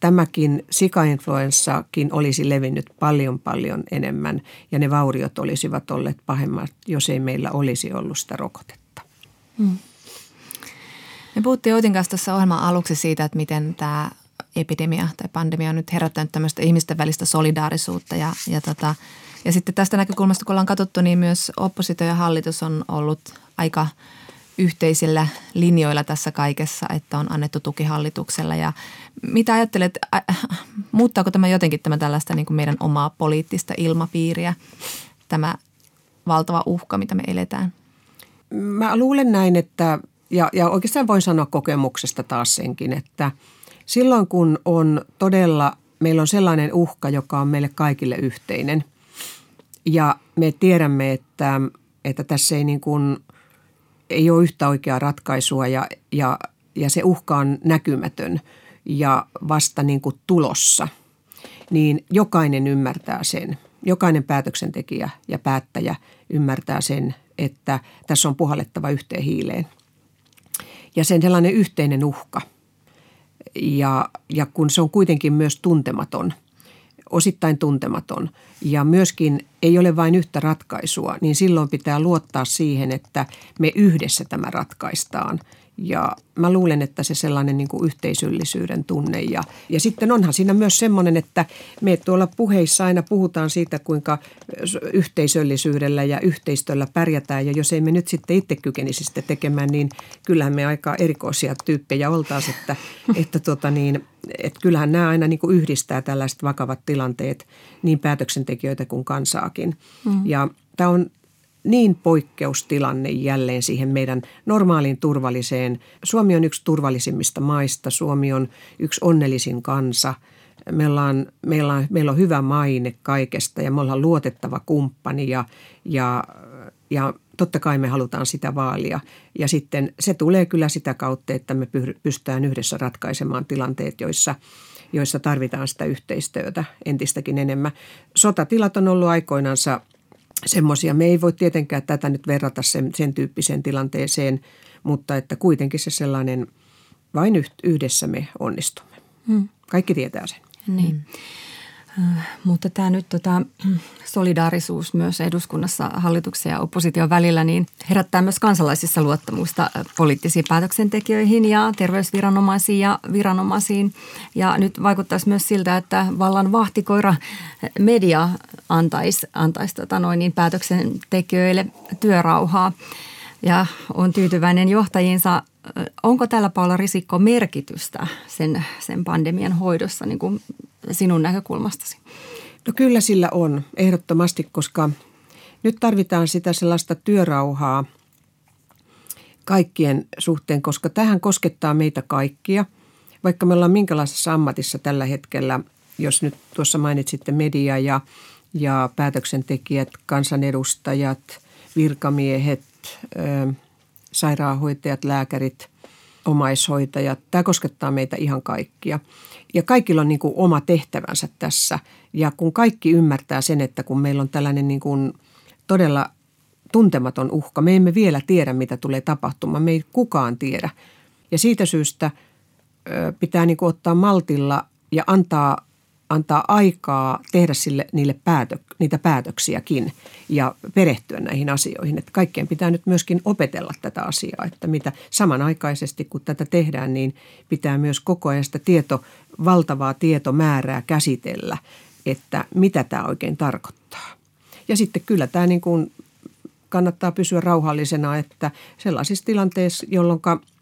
tämäkin sikainfluenssakin olisi levinnyt paljon paljon enemmän ja ne vauriot olisivat olleet pahemmat, jos ei meillä olisi ollut sitä rokotetta. Hmm. Me puhuttiin Outin kanssa tuossa ohjelman aluksi siitä, että miten tämä epidemia tai pandemia on nyt herättänyt tämmöistä ihmisten välistä solidaarisuutta ja, ja, tota, ja sitten tästä näkökulmasta, kun ollaan katsottu, niin myös oppositio ja hallitus on ollut aika – yhteisillä linjoilla tässä kaikessa, että on annettu tuki hallituksella. Ja mitä ajattelet, äh, muuttaako tämä jotenkin tämä tällaista niin kuin meidän omaa poliittista ilmapiiriä, tämä valtava uhka, mitä me eletään? Mä luulen näin, että, ja, ja oikeastaan voin sanoa kokemuksesta taas senkin, että silloin kun on todella, meillä on sellainen uhka, joka on meille kaikille yhteinen, ja me tiedämme, että, että tässä ei niin kuin – ei ole yhtä oikeaa ratkaisua ja, ja, ja se uhka on näkymätön ja vasta niin kuin tulossa, niin jokainen ymmärtää sen. Jokainen päätöksentekijä ja päättäjä ymmärtää sen, että tässä on puhallettava yhteen hiileen. Ja sen sellainen yhteinen uhka. Ja, ja kun se on kuitenkin myös tuntematon – osittain tuntematon. Ja myöskin ei ole vain yhtä ratkaisua, niin silloin pitää luottaa siihen, että me yhdessä tämä ratkaistaan ja mä luulen, että se sellainen niin kuin yhteisöllisyyden tunne. Ja, ja sitten onhan siinä myös semmoinen, että me tuolla puheissa aina puhutaan siitä, kuinka yhteisöllisyydellä ja yhteistyöllä pärjätään. Ja jos ei me nyt sitten itse kykenisi sitä tekemään, niin kyllähän me aika erikoisia tyyppejä oltaisiin. Että, että, tota niin, että kyllähän nämä aina niin kuin yhdistää tällaiset vakavat tilanteet niin päätöksentekijöitä kuin kansaa. kertaakin. Mm. Ja tämä on niin poikkeustilanne jälleen siihen meidän normaaliin turvalliseen. Suomi on yksi turvallisimmista maista, Suomi on yksi onnellisin kansa. Meillä on, meillä on, meillä on hyvä maine kaikesta ja me ollaan luotettava kumppani ja, ja, ja totta kai me halutaan sitä vaalia. Ja sitten se tulee kyllä sitä kautta, että me pystytään yhdessä ratkaisemaan tilanteet, joissa, joissa tarvitaan sitä yhteistyötä entistäkin enemmän. Sotatilat on ollut aikoinansa semmoisia. Me ei voi tietenkään tätä nyt verrata sen, sen tyyppiseen tilanteeseen, mutta että kuitenkin se sellainen, vain yhdessä me onnistumme. Hmm. Kaikki tietää sen. Niin. Hmm. Äh, mutta tämä nyt tota, solidaarisuus myös eduskunnassa hallituksen ja opposition välillä niin herättää myös kansalaisissa luottamusta äh, poliittisiin päätöksentekijöihin ja terveysviranomaisiin ja viranomaisiin. Ja nyt vaikuttaisi myös siltä, että vallan vahtikoira media antaisi, antaisi tota noin, niin päätöksentekijöille työrauhaa ja on tyytyväinen johtajiinsa. Onko tällä Paula Risikko merkitystä sen, sen pandemian hoidossa niin kuin sinun näkökulmastasi? No kyllä sillä on, ehdottomasti, koska nyt tarvitaan sitä sellaista työrauhaa kaikkien suhteen, koska tähän koskettaa meitä kaikkia. Vaikka me ollaan minkälaisessa ammatissa tällä hetkellä, jos nyt tuossa mainitsitte media ja, ja päätöksentekijät, kansanedustajat, virkamiehet, ö, sairaanhoitajat, lääkärit, omaishoitajat. Tämä koskettaa meitä ihan kaikkia. Ja kaikilla on niin kuin oma tehtävänsä tässä. Ja kun kaikki ymmärtää sen, että kun meillä on tällainen niin kuin todella tuntematon uhka, me emme vielä tiedä, mitä tulee tapahtumaan. Me ei kukaan tiedä. Ja siitä syystä pitää niin kuin ottaa maltilla ja antaa antaa aikaa tehdä sille, niille päätö, niitä päätöksiäkin ja perehtyä näihin asioihin. Että kaikkien pitää nyt myöskin opetella tätä asiaa, että mitä samanaikaisesti kun tätä tehdään, niin pitää myös koko ajan sitä tieto, valtavaa tietomäärää käsitellä, että mitä tämä oikein tarkoittaa. Ja sitten kyllä tämä niin kuin kannattaa pysyä rauhallisena, että sellaisissa tilanteissa, jolloin –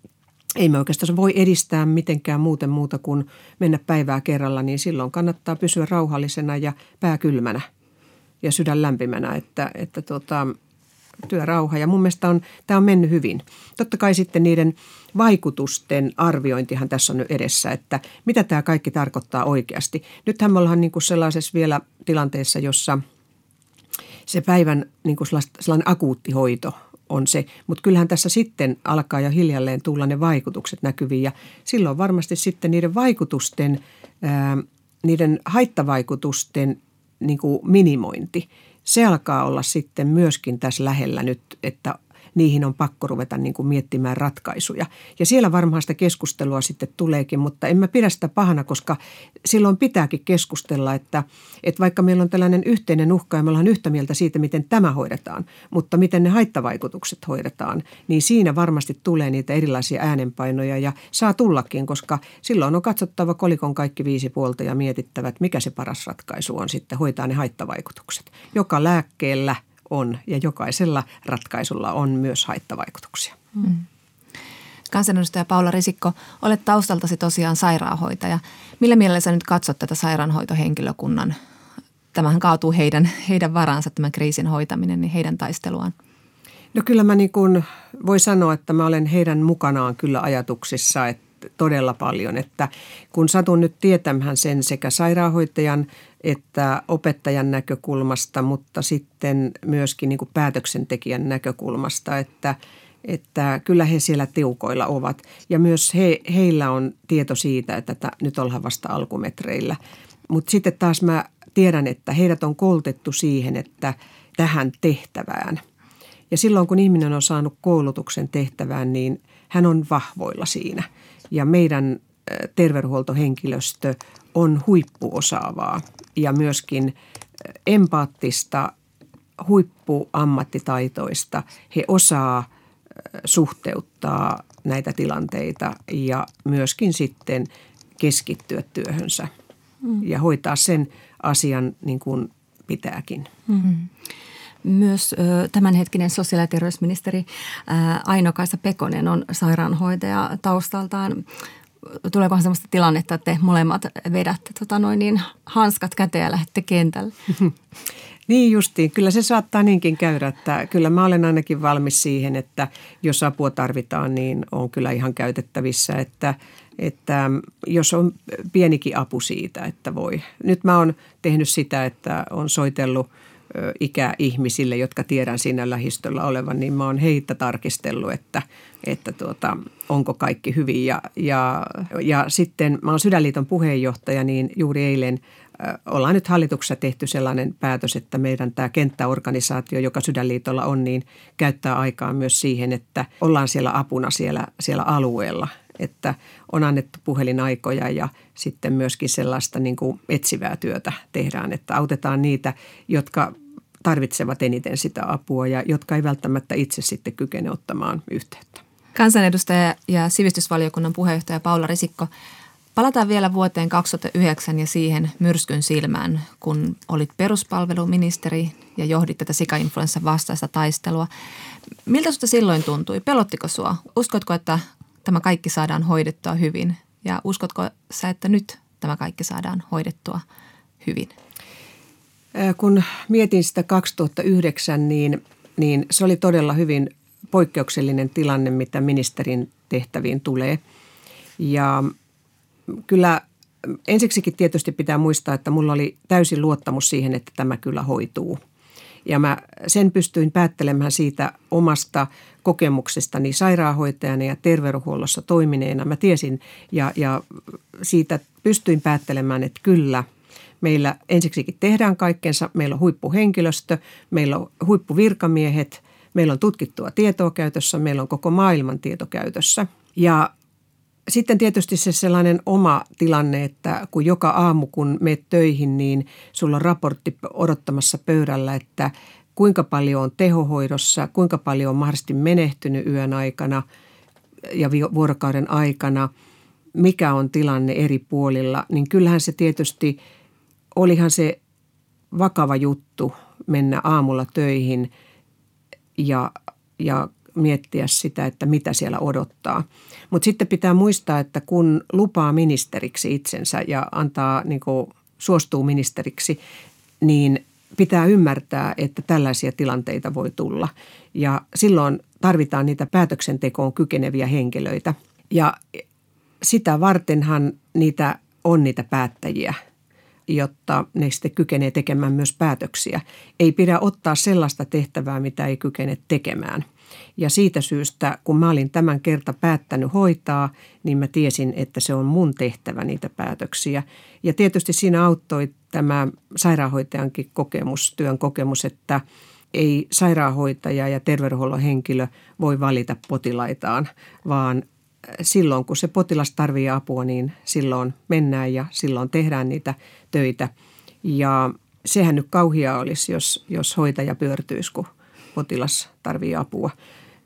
ei me oikeastaan voi edistää mitenkään muuten muuta kuin mennä päivää kerralla, niin silloin kannattaa pysyä rauhallisena ja pää kylmänä ja sydän lämpimänä, että, että tota, työrauha. Ja mun mielestä on, tämä on mennyt hyvin. Totta kai sitten niiden vaikutusten arviointihan tässä on nyt edessä, että mitä tämä kaikki tarkoittaa oikeasti. Nythän me ollaan niin kuin sellaisessa vielä tilanteessa, jossa se päivän niin kuin sellainen akuutti hoito on se. Mutta kyllähän tässä sitten alkaa jo hiljalleen tulla ne vaikutukset näkyviin ja silloin varmasti sitten niiden vaikutusten, niiden haittavaikutusten niin kuin minimointi, se alkaa olla sitten myöskin tässä lähellä nyt, että niihin on pakko ruveta niin kuin miettimään ratkaisuja. Ja siellä varmaan sitä keskustelua sitten tuleekin, mutta en mä pidä sitä pahana, koska silloin pitääkin keskustella, että, että vaikka meillä on tällainen yhteinen uhka ja me ollaan yhtä mieltä siitä, miten tämä hoidetaan, mutta miten ne haittavaikutukset hoidetaan, niin siinä varmasti tulee niitä erilaisia äänenpainoja ja saa tullakin, koska silloin on katsottava kolikon kaikki viisi puolta ja mietittävä, että mikä se paras ratkaisu on sitten hoitaa ne haittavaikutukset. Joka lääkkeellä – on ja jokaisella ratkaisulla on myös haittavaikutuksia. Mm. Kansanedustaja Paula Risikko, olet taustaltasi tosiaan sairaanhoitaja. Millä mielellä sä nyt katsot tätä sairaanhoitohenkilökunnan, tämähän kaatuu heidän, heidän varansa, tämä kriisin hoitaminen, niin heidän taisteluaan? No kyllä mä niin kuin voi sanoa, että mä olen heidän mukanaan kyllä ajatuksissa, että todella paljon, että kun satun nyt tietämään sen sekä sairaanhoitajan että opettajan näkökulmasta, mutta sitten myöskin niin kuin päätöksentekijän näkökulmasta, että, että kyllä he siellä tiukoilla ovat. Ja myös he, heillä on tieto siitä, että tätä, nyt ollaan vasta alkumetreillä. Mutta sitten taas mä tiedän, että heidät on koulutettu siihen, että tähän tehtävään. Ja silloin kun ihminen on saanut koulutuksen tehtävään, niin hän on vahvoilla siinä. Ja meidän terveydenhuoltohenkilöstö on huippuosaavaa ja myöskin empaattista, huippuammattitaitoista. He osaa suhteuttaa näitä tilanteita ja myöskin sitten keskittyä työhönsä mm. ja hoitaa sen asian niin kuin pitääkin. Mm-hmm. Myös tämänhetkinen sosiaali- ja terveysministeri Aino-Kaisa Pekonen on sairaanhoitaja taustaltaan. Tuleekohan sellaista tilannetta, että te molemmat vedätte tota noin niin, hanskat käteen ja lähdette kentälle? Niin justiin, kyllä se saattaa niinkin käydä, että kyllä mä olen ainakin valmis siihen, että jos apua tarvitaan, niin on kyllä ihan käytettävissä, että, että jos on pienikin apu siitä, että voi. Nyt mä oon tehnyt sitä, että on soitellut ikäihmisille, jotka tiedän siinä lähistöllä olevan, niin mä oon heitä tarkistellut, että, että tuota, onko kaikki hyvin. Ja, ja, ja sitten mä oon Sydänliiton puheenjohtaja, niin juuri eilen – ollaan nyt hallituksessa tehty sellainen päätös, että meidän tämä kenttäorganisaatio, joka Sydänliitolla on, niin käyttää aikaa myös siihen, että ollaan siellä apuna siellä, siellä alueella. Että on annettu puhelinaikoja ja sitten myöskin sellaista niin kuin etsivää työtä tehdään, että autetaan niitä, jotka tarvitsevat eniten sitä apua ja jotka ei välttämättä itse sitten kykene ottamaan yhteyttä. Kansanedustaja ja sivistysvaliokunnan puheenjohtaja Paula Risikko, Palataan vielä vuoteen 2009 ja siihen myrskyn silmään, kun olit peruspalveluministeri ja johdit tätä sikainfluenssan vastaista taistelua. Miltä sinusta silloin tuntui? Pelottiko sinua? Uskotko, että tämä kaikki saadaan hoidettua hyvin? Ja uskotko sä, että nyt tämä kaikki saadaan hoidettua hyvin? Kun mietin sitä 2009, niin, niin se oli todella hyvin poikkeuksellinen tilanne, mitä ministerin tehtäviin tulee. Ja kyllä ensiksikin tietysti pitää muistaa, että mulla oli täysin luottamus siihen, että tämä kyllä hoituu. Ja mä sen pystyin päättelemään siitä omasta kokemuksestani sairaanhoitajana ja terveydenhuollossa toimineena. Mä tiesin ja, ja siitä pystyin päättelemään, että kyllä meillä ensiksikin tehdään kaikkensa. Meillä on huippuhenkilöstö, meillä on huippuvirkamiehet, meillä on tutkittua tietoa käytössä, meillä on koko maailman tieto käytössä. Ja sitten tietysti se sellainen oma tilanne, että kun joka aamu kun meet töihin, niin sulla on raportti odottamassa pöydällä, että kuinka paljon on tehohoidossa, kuinka paljon on mahdollisesti menehtynyt yön aikana ja vuorokauden aikana, mikä on tilanne eri puolilla, niin kyllähän se tietysti, olihan se vakava juttu mennä aamulla töihin ja, ja miettiä sitä, että mitä siellä odottaa. Mutta sitten pitää muistaa, että kun lupaa ministeriksi itsensä ja antaa, niin kuin, suostuu ministeriksi, niin pitää ymmärtää, että tällaisia tilanteita voi tulla. Ja silloin tarvitaan niitä päätöksentekoon kykeneviä henkilöitä. Ja sitä vartenhan niitä on niitä päättäjiä, jotta ne sitten kykenee tekemään myös päätöksiä. Ei pidä ottaa sellaista tehtävää, mitä ei kykene tekemään – ja siitä syystä, kun mä olin tämän kerta päättänyt hoitaa, niin mä tiesin, että se on mun tehtävä niitä päätöksiä. Ja tietysti siinä auttoi tämä sairaanhoitajankin kokemus, työn kokemus, että ei sairaanhoitaja ja terveydenhuollon henkilö voi valita potilaitaan, vaan silloin kun se potilas tarvitsee apua, niin silloin mennään ja silloin tehdään niitä töitä. Ja sehän nyt kauhia olisi, jos, jos hoitaja pyörtyisi, kun potilas tarvitsee apua.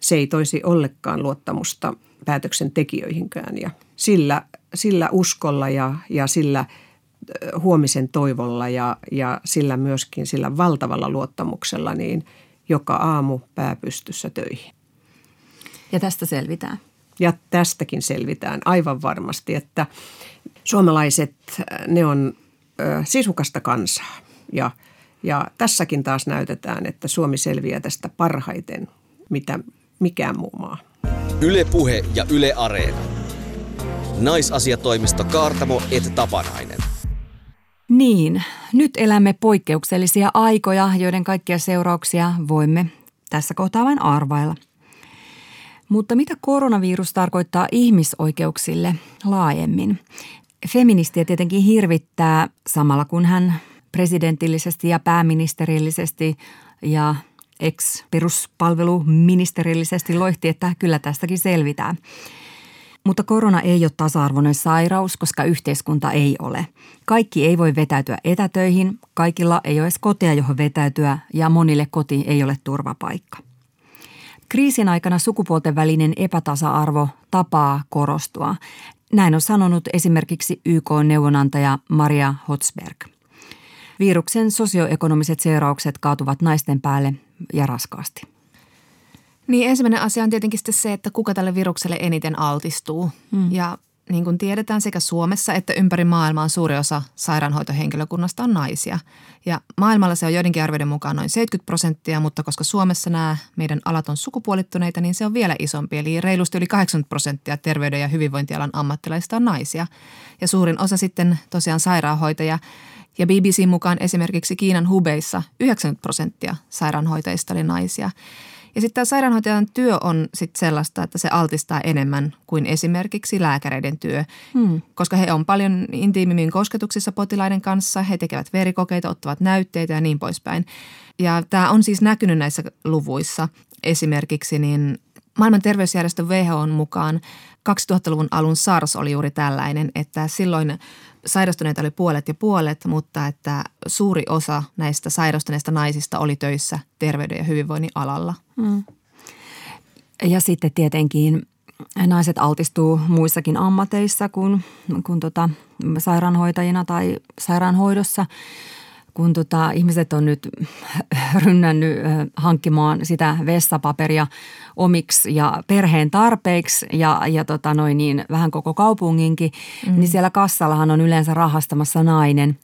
Se ei toisi ollenkaan luottamusta päätöksentekijöihinkään ja sillä, sillä uskolla ja, ja sillä huomisen toivolla ja, ja sillä myöskin sillä valtavalla luottamuksella niin joka aamu pääpystyssä töihin. Ja tästä selvitään. Ja tästäkin selvitään aivan varmasti, että suomalaiset, ne on ö, sisukasta kansaa ja – ja tässäkin taas näytetään, että Suomi selviää tästä parhaiten, mitä mikään muu maa. Ylepuhe ja Yle Areena. Naisasiatoimisto Kaartamo et Tapanainen. Niin, nyt elämme poikkeuksellisia aikoja, joiden kaikkia seurauksia voimme tässä kohtaa vain arvailla. Mutta mitä koronavirus tarkoittaa ihmisoikeuksille laajemmin? Feministiä tietenkin hirvittää samalla kun hän presidentillisesti ja pääministerillisesti ja ex-peruspalveluministerillisesti loihti, että kyllä tästäkin selvitään. Mutta korona ei ole tasa-arvoinen sairaus, koska yhteiskunta ei ole. Kaikki ei voi vetäytyä etätöihin, kaikilla ei ole edes kotia, johon vetäytyä ja monille koti ei ole turvapaikka. Kriisin aikana sukupuolten välinen epätasa-arvo tapaa korostua. Näin on sanonut esimerkiksi YK-neuvonantaja Maria Hotsberg – Viruksen sosioekonomiset seuraukset kaatuvat naisten päälle ja raskaasti. Niin ensimmäinen asia on tietenkin se, että kuka tälle virukselle eniten altistuu. Hmm. Ja niin kuin tiedetään sekä Suomessa että ympäri maailmaa suuri osa sairaanhoitohenkilökunnasta on naisia. Ja maailmalla se on joidenkin arvioiden mukaan noin 70 prosenttia, mutta koska Suomessa nämä meidän alat on sukupuolittuneita, niin se on vielä isompi. Eli reilusti yli 80 prosenttia terveyden ja hyvinvointialan ammattilaisista on naisia. Ja suurin osa sitten tosiaan sairaanhoitaja. Ja BBC mukaan esimerkiksi Kiinan hubeissa 90 prosenttia sairaanhoitajista oli naisia. Ja sitten tämä sairaanhoitajan työ on sitten sellaista, että se altistaa enemmän kuin esimerkiksi lääkäreiden työ, hmm. koska he on paljon intiimimmin kosketuksissa potilaiden kanssa, he tekevät verikokeita, ottavat näytteitä ja niin poispäin. Ja tämä on siis näkynyt näissä luvuissa. Esimerkiksi niin maailman terveysjärjestö WHOn mukaan 2000-luvun alun SARS oli juuri tällainen, että silloin sairastuneita oli puolet ja puolet, mutta että suuri osa näistä sairastuneista naisista oli töissä terveyden ja hyvinvoinnin alalla. Mm. Ja sitten tietenkin naiset altistuu muissakin ammateissa kuin, kuin tota, sairaanhoitajina tai sairaanhoidossa – kun tota, ihmiset on nyt rynnännyt hankkimaan sitä vessapaperia omiksi ja perheen tarpeiksi ja, ja tota noin niin, vähän koko kaupunginkin, mm. niin siellä kassallahan on yleensä rahastamassa nainen,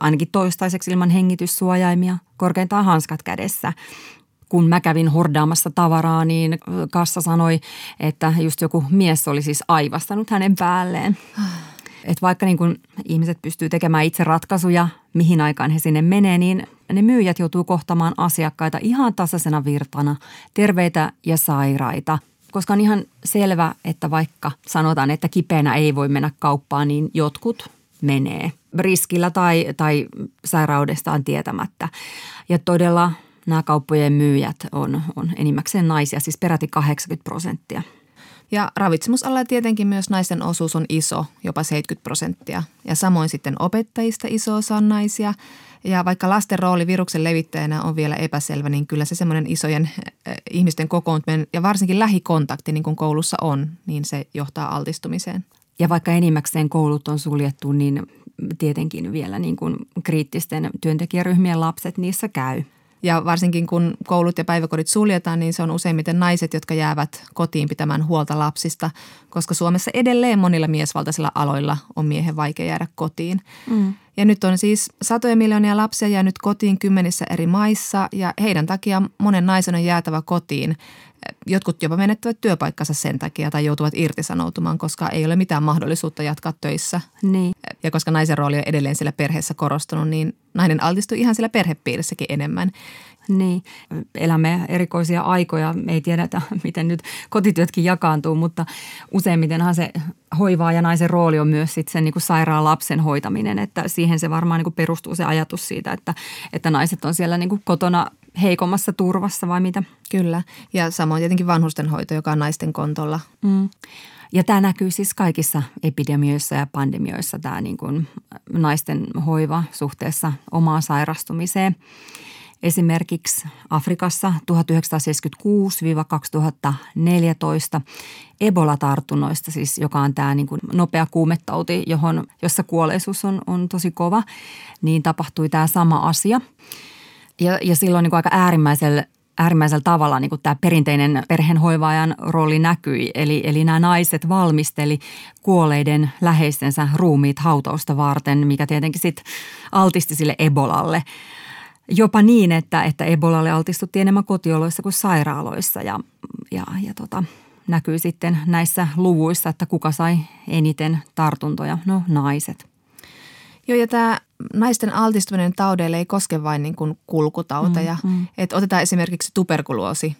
ainakin toistaiseksi ilman hengityssuojaimia, korkeintaan hanskat kädessä kun mä kävin hordaamassa tavaraa, niin kassa sanoi, että just joku mies oli siis aivastanut hänen päälleen. Että vaikka niin kun ihmiset pystyy tekemään itse ratkaisuja, mihin aikaan he sinne menee, niin ne myyjät joutuu kohtamaan asiakkaita ihan tasaisena virtana, terveitä ja sairaita. Koska on ihan selvä, että vaikka sanotaan, että kipeänä ei voi mennä kauppaan, niin jotkut menee riskillä tai, tai sairaudestaan tietämättä. Ja todella nämä kauppojen myyjät on, on enimmäkseen naisia, siis peräti 80 prosenttia – ja ravitsemusalalla tietenkin myös naisten osuus on iso, jopa 70 prosenttia. Ja samoin sitten opettajista iso osa on naisia. Ja vaikka lasten rooli viruksen levittäjänä on vielä epäselvä, niin kyllä se semmoinen isojen äh, ihmisten kokoontuminen ja varsinkin lähikontakti, niin kuin koulussa on, niin se johtaa altistumiseen. Ja vaikka enimmäkseen koulut on suljettu, niin tietenkin vielä niin kuin kriittisten työntekijäryhmien lapset niissä käy. Ja varsinkin kun koulut ja päiväkodit suljetaan, niin se on useimmiten naiset, jotka jäävät kotiin pitämään huolta lapsista, koska Suomessa edelleen monilla miesvaltaisilla aloilla on miehen vaikea jäädä kotiin. Mm. Ja nyt on siis satoja miljoonia lapsia jäänyt kotiin kymmenissä eri maissa ja heidän takia monen naisen on jäätävä kotiin. Jotkut jopa menettävät työpaikkansa sen takia tai joutuvat irtisanoutumaan, koska ei ole mitään mahdollisuutta jatkaa töissä. Niin. Ja koska naisen rooli on edelleen siellä perheessä korostunut, niin nainen altistuu ihan siellä perhepiirissäkin enemmän. Niin, elämme erikoisia aikoja. Ei tiedetä, miten nyt kotityötkin jakaantuu, mutta useimmitenhan se hoivaa ja naisen rooli on myös sitten sen niin kuin sairaan lapsen hoitaminen. Että siihen se varmaan niin kuin perustuu se ajatus siitä, että, että naiset on siellä niin kuin kotona heikommassa turvassa vai mitä? Kyllä, ja samoin tietenkin vanhustenhoito, joka on naisten kontolla. Mm. Ja tämä näkyy siis kaikissa epidemioissa ja pandemioissa, tämä niin kuin naisten hoiva suhteessa omaan sairastumiseen. Esimerkiksi Afrikassa 1976-2014 Ebola-tartunnoista, siis joka on tämä niin kuin nopea kuumetauti, johon, jossa kuolleisuus on, on tosi kova, niin tapahtui tämä sama asia. Ja, ja silloin niin kuin aika äärimmäisellä äärimmäisellä tavalla niin kuin tämä perinteinen perheenhoivaajan rooli näkyi. Eli, eli nämä naiset valmisteli kuoleiden läheistensä ruumiit hautausta varten, mikä tietenkin sitten altisti sille Ebolalle. Jopa niin, että, että Ebolalle altistuttiin enemmän kotioloissa kuin sairaaloissa ja, ja, ja tota, näkyy sitten näissä luvuissa, että kuka sai eniten tartuntoja. No naiset. Joo ja tämä naisten altistuminen taudeille ei koske vain niin kuin kulkutauteja. Mm, mm. Et otetaan esimerkiksi tuberkuloosi.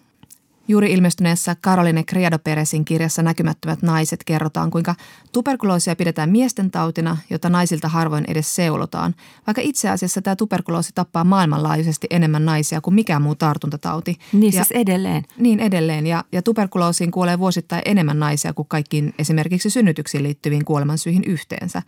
Juuri ilmestyneessä Caroline Criado Peresin kirjassa Näkymättömät naiset kerrotaan, kuinka tuberkuloosia pidetään miesten tautina, jota naisilta harvoin edes seulotaan, vaikka itse asiassa tämä tuberkuloosi tappaa maailmanlaajuisesti enemmän naisia kuin mikään muu tartuntatauti. Niin ja, siis edelleen. Niin edelleen, ja, ja tuberkuloosiin kuolee vuosittain enemmän naisia kuin kaikkiin esimerkiksi synnytyksiin liittyviin kuolemansyihin yhteensä.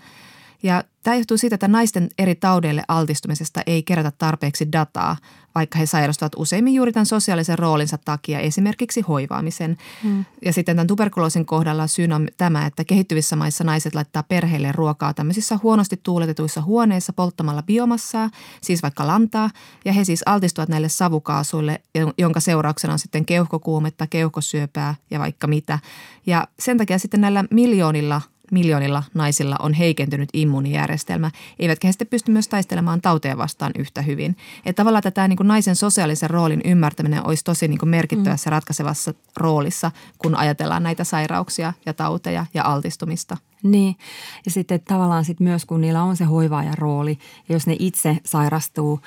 Ja tämä johtuu siitä, että naisten eri taudeille altistumisesta ei kerätä tarpeeksi dataa, vaikka he sairastuvat useimmin juuri tämän sosiaalisen roolinsa takia, esimerkiksi hoivaamisen. Hmm. Ja sitten tämän tuberkuloosin kohdalla syynä on tämä, että kehittyvissä maissa naiset laittaa perheille ruokaa tämmöisissä huonosti tuuletetuissa huoneissa polttamalla biomassaa, siis vaikka lantaa, ja he siis altistuvat näille savukaasuille, jonka seurauksena on sitten keuhkokuumetta, keuhkosyöpää ja vaikka mitä. Ja sen takia sitten näillä miljoonilla miljoonilla naisilla on heikentynyt immuunijärjestelmä, eivätkä he sitten pysty myös taistelemaan tauteja vastaan yhtä hyvin. Että tavallaan tätä niin kuin naisen sosiaalisen roolin ymmärtäminen olisi tosi niin kuin merkittävässä mm. ratkaisevassa roolissa, kun ajatellaan näitä sairauksia ja tauteja ja altistumista. Niin, ja sitten tavallaan sit myös kun niillä on se hoivaaja rooli, ja jos ne itse sairastuu,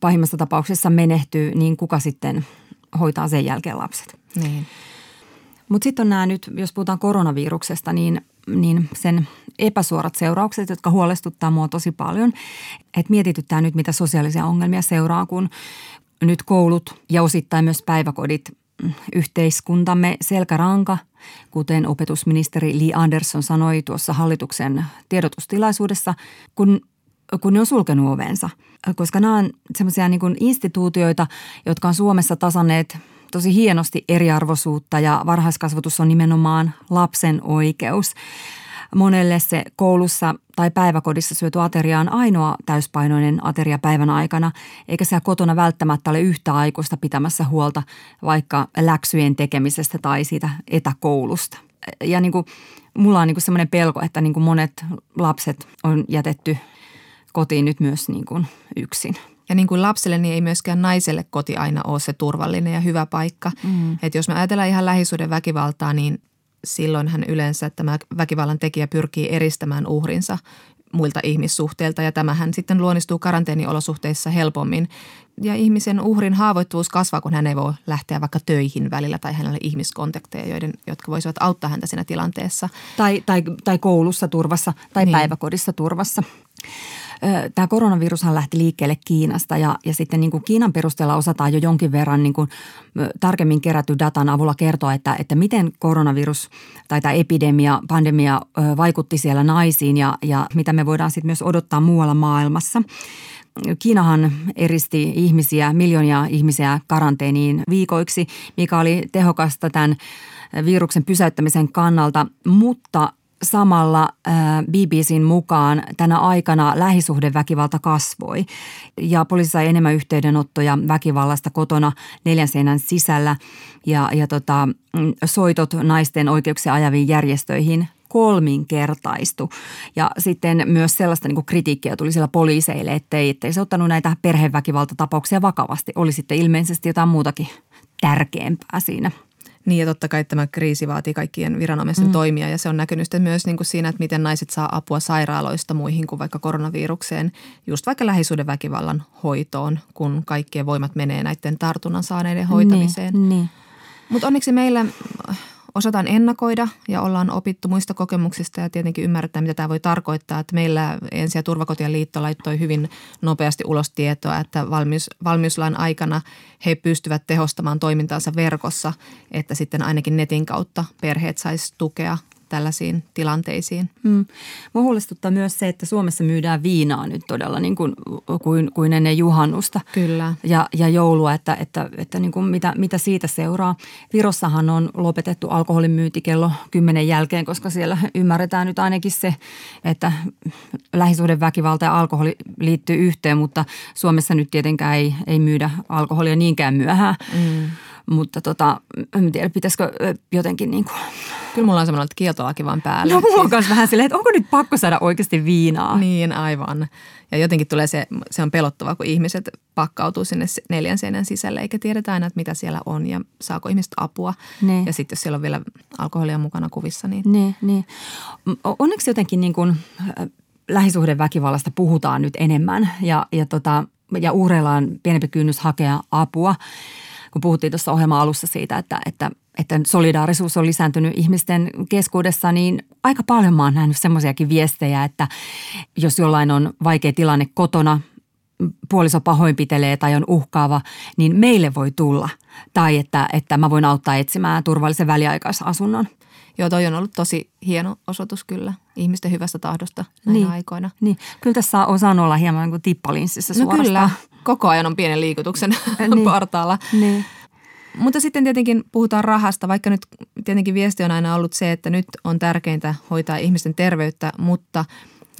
pahimmassa tapauksessa menehtyy, niin kuka sitten hoitaa sen jälkeen lapset? Niin. Mutta sitten on nämä nyt, jos puhutaan koronaviruksesta, niin, niin sen epäsuorat seuraukset, jotka huolestuttaa mua tosi paljon. Että mietityttää nyt, mitä sosiaalisia ongelmia seuraa, kun nyt koulut ja osittain myös päiväkodit mm, yhteiskuntamme selkäranka, kuten opetusministeri Li Andersson sanoi tuossa hallituksen tiedotustilaisuudessa, kun, kun ne on sulkenut ovensa. Koska nämä on sellaisia niin instituutioita, jotka on Suomessa tasanneet tosi hienosti eriarvoisuutta ja varhaiskasvatus on nimenomaan lapsen oikeus. Monelle se koulussa tai päiväkodissa syöty ateria on ainoa täyspainoinen ateria päivän aikana, eikä siellä kotona välttämättä ole yhtä aikuista pitämässä huolta vaikka läksyjen tekemisestä tai siitä etäkoulusta. Ja niin kuin, mulla on niin sellainen pelko, että niin kuin monet lapset on jätetty kotiin nyt myös niin kuin yksin. Ja niin kuin lapselle, niin ei myöskään naiselle koti aina ole se turvallinen ja hyvä paikka. Mm. Että jos me ajatellaan ihan lähisuuden väkivaltaa, niin silloinhan yleensä tämä väkivallan tekijä pyrkii eristämään uhrinsa muilta ihmissuhteilta ja tämähän sitten luonnistuu karanteeniolosuhteissa helpommin. Ja ihmisen uhrin haavoittuvuus kasvaa, kun hän ei voi lähteä vaikka töihin välillä tai hänellä ihmiskontakteja, joiden, jotka voisivat auttaa häntä siinä tilanteessa. Tai, tai, tai koulussa turvassa tai niin. päiväkodissa turvassa. Tämä koronavirushan lähti liikkeelle Kiinasta ja, ja sitten niin kuin Kiinan perusteella osataan jo jonkin verran niin kuin tarkemmin kerätty datan avulla kertoa, että, että miten koronavirus tai tämä epidemia, pandemia vaikutti siellä naisiin ja, ja mitä me voidaan sitten myös odottaa muualla maailmassa. Kiinahan eristi ihmisiä, miljoonia ihmisiä karanteeniin viikoiksi, mikä oli tehokasta tämän viruksen pysäyttämisen kannalta, mutta samalla BBCn mukaan tänä aikana lähisuhdeväkivalta kasvoi ja poliisi sai enemmän yhteydenottoja väkivallasta kotona neljän seinän sisällä ja, ja tota, mm, soitot naisten oikeuksia ajaviin järjestöihin kolminkertaistu. Ja sitten myös sellaista niin kritiikkiä tuli siellä poliiseille, ettei, ettei se ottanut näitä perheväkivaltatapauksia vakavasti. Oli sitten ilmeisesti jotain muutakin tärkeämpää siinä – niin ja totta kai tämä kriisi vaatii kaikkien viranomaisten mm. toimia ja se on näkynyt sitten myös niin kuin siinä, että miten naiset saa apua sairaaloista muihin kuin vaikka koronavirukseen, just vaikka lähisuhdeväkivallan hoitoon, kun kaikkien voimat menee näiden tartunnan saaneiden hoitamiseen. Niin, niin. Mutta onneksi meillä osataan ennakoida ja ollaan opittu muista kokemuksista ja tietenkin ymmärretään, mitä tämä voi tarkoittaa. Että meillä Ensi- ja turvakotien liitto laittoi hyvin nopeasti ulos tietoa, että valmius, valmiuslain aikana he pystyvät tehostamaan toimintaansa verkossa, että sitten ainakin netin kautta perheet saisi tukea tällaisiin tilanteisiin. Mm. Mua huolestuttaa myös se, että Suomessa myydään viinaa nyt todella niin kuin, kuin, kuin ennen juhannusta Kyllä. Ja, ja joulua, että, että, että niin kuin mitä, mitä siitä seuraa. Virossahan on lopetettu alkoholin myynti kello kymmenen jälkeen, koska siellä ymmärretään nyt ainakin se, että lähisuhdeväkivalta ja alkoholi liittyy yhteen, mutta Suomessa nyt tietenkään ei, ei myydä alkoholia niinkään myöhään. Mm. Mutta tota, en tiedä, pitäisikö jotenkin niin kuin Kyllä mulla on semmoinen, että kieltolaki vaan päällä. No mulla on vähän silleen, että onko nyt pakko saada oikeasti viinaa? Niin, aivan. Ja jotenkin tulee se, se on pelottavaa, kun ihmiset pakkautuu sinne neljän seinän sisälle, eikä tiedetä aina, että mitä siellä on ja saako ihmiset apua. Ne. Ja sitten jos siellä on vielä alkoholia mukana kuvissa, niin... Ne, ne. Onneksi jotenkin niin kuin lähisuhdeväkivallasta puhutaan nyt enemmän ja, ja, tota, ja uhreilla on pienempi kynnys hakea apua kun puhuttiin tuossa ohjelman alussa siitä, että, että, että solidaarisuus on lisääntynyt ihmisten keskuudessa, niin aika paljon mä oon nähnyt semmoisiakin viestejä, että jos jollain on vaikea tilanne kotona, puoliso pahoinpitelee tai on uhkaava, niin meille voi tulla. Tai että, että mä voin auttaa etsimään turvallisen väliaikaisasunnon. Joo, toi on ollut tosi hieno osoitus kyllä ihmisten hyvästä tahdosta näinä niin, aikoina. Niin, kyllä tässä on osannut olla hieman niin kuin tippalinssissä no suorastaan. kyllä, koko ajan on pienen liikutuksen niin, partaalla. Niin. Mutta sitten tietenkin puhutaan rahasta, vaikka nyt tietenkin viesti on aina ollut se, että nyt on tärkeintä hoitaa ihmisten terveyttä, mutta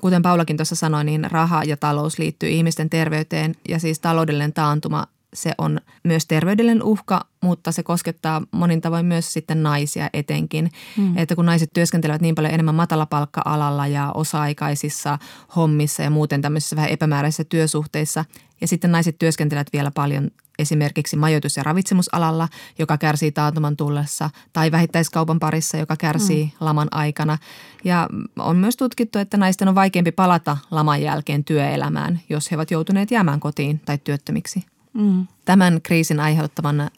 kuten Paulakin tuossa sanoi, niin raha ja talous liittyy ihmisten terveyteen ja siis taloudellinen taantuma se on myös terveydellinen uhka, mutta se koskettaa monin tavoin myös sitten naisia etenkin. Mm. Että kun naiset työskentelevät niin paljon enemmän matalapalkka-alalla ja osa-aikaisissa hommissa ja muuten tämmöisissä vähän epämääräisissä työsuhteissa. Ja sitten naiset työskentelevät vielä paljon esimerkiksi majoitus- ja ravitsemusalalla, joka kärsii taantuman tullessa, tai vähittäiskaupan parissa, joka kärsii mm. laman aikana. Ja on myös tutkittu, että naisten on vaikeampi palata laman jälkeen työelämään, jos he ovat joutuneet jäämään kotiin tai työttömiksi. Mm. Tämän kriisin aiheuttavan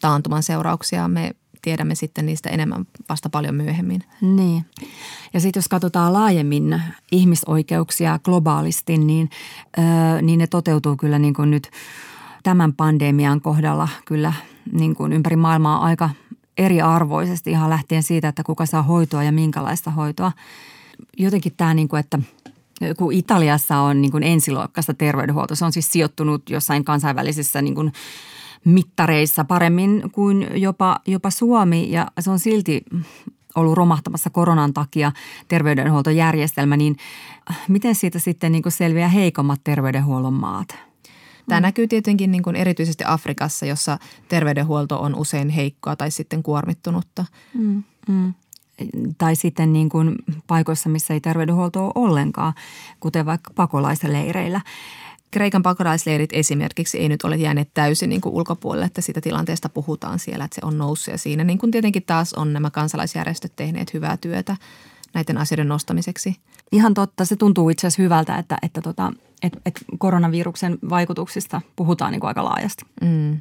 taantuman seurauksia me tiedämme sitten niistä enemmän vasta paljon myöhemmin. Niin. Ja sitten jos katsotaan laajemmin ihmisoikeuksia globaalisti, niin, öö, niin ne toteutuu kyllä niin kuin nyt tämän pandemian kohdalla kyllä niin kuin ympäri maailmaa aika eriarvoisesti ihan lähtien siitä, että kuka saa hoitoa ja minkälaista hoitoa. Jotenkin tämä, niin kuin, että – kun Italiassa on niin kuin ensiluokkaista terveydenhuolto, se on siis sijoittunut jossain kansainvälisissä niin kuin mittareissa paremmin kuin jopa, jopa Suomi ja se on silti ollut romahtamassa koronan takia terveydenhuoltojärjestelmä, niin miten siitä sitten niin kuin selviää heikommat terveydenhuollon maat? Tämä mm. näkyy tietenkin niin kuin erityisesti Afrikassa, jossa terveydenhuolto on usein heikkoa tai sitten kuormittunutta. Mm. Mm tai sitten niin kuin paikoissa, missä ei terveydenhuoltoa ole ollenkaan, kuten vaikka pakolaisleireillä. Kreikan pakolaisleirit esimerkiksi ei nyt ole jääneet täysin niin kuin ulkopuolelle, että siitä tilanteesta puhutaan siellä, että se on noussut. Ja siinä niin kuin tietenkin taas on nämä kansalaisjärjestöt tehneet hyvää työtä näiden asioiden nostamiseksi. Ihan totta, se tuntuu itse asiassa hyvältä, että, että, tota, että, että koronaviruksen vaikutuksista puhutaan niin kuin aika laajasti. Mm.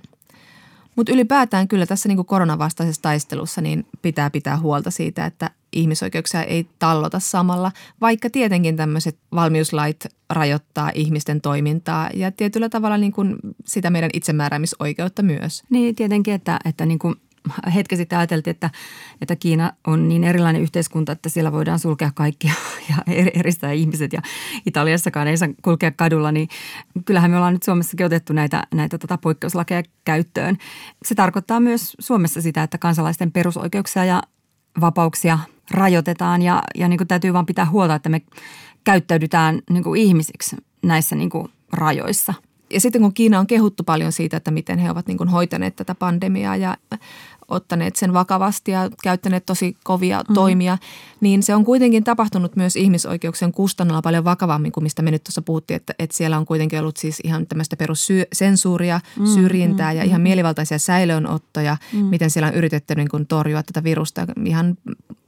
Mutta ylipäätään kyllä tässä niin koronavastaisessa taistelussa niin pitää pitää huolta siitä, että ihmisoikeuksia ei tallota samalla, vaikka tietenkin tämmöiset valmiuslait rajoittaa ihmisten toimintaa ja tietyllä tavalla niin kuin sitä meidän itsemääräämisoikeutta myös. Niin tietenkin, että, että niin kuin hetki sitten ajateltiin, että, että Kiina on niin erilainen yhteiskunta, että siellä voidaan sulkea kaikkia ja eristää ihmiset ja Italiassakaan ei saa kulkea kadulla, niin kyllähän me ollaan nyt Suomessakin otettu näitä, näitä tota poikkeuslakeja käyttöön. Se tarkoittaa myös Suomessa sitä, että kansalaisten perusoikeuksia ja vapauksia rajoitetaan ja, ja niin kuin täytyy vaan pitää huolta, että me käyttäydytään niin kuin ihmisiksi näissä niin kuin rajoissa – ja sitten kun Kiina on kehuttu paljon siitä, että miten he ovat niin kuin hoitaneet tätä pandemiaa ja ottaneet sen vakavasti ja käyttäneet tosi kovia mm. toimia, niin se on kuitenkin tapahtunut myös ihmisoikeuksien kustannalla paljon vakavammin kuin mistä me nyt tuossa puhuttiin, että, että siellä on kuitenkin ollut siis ihan tämmöistä perussensuuria, mm, syrjintää mm, ja ihan mielivaltaisia säilöönottoja, mm. miten siellä on yritetty niin kuin torjua tätä virusta ihan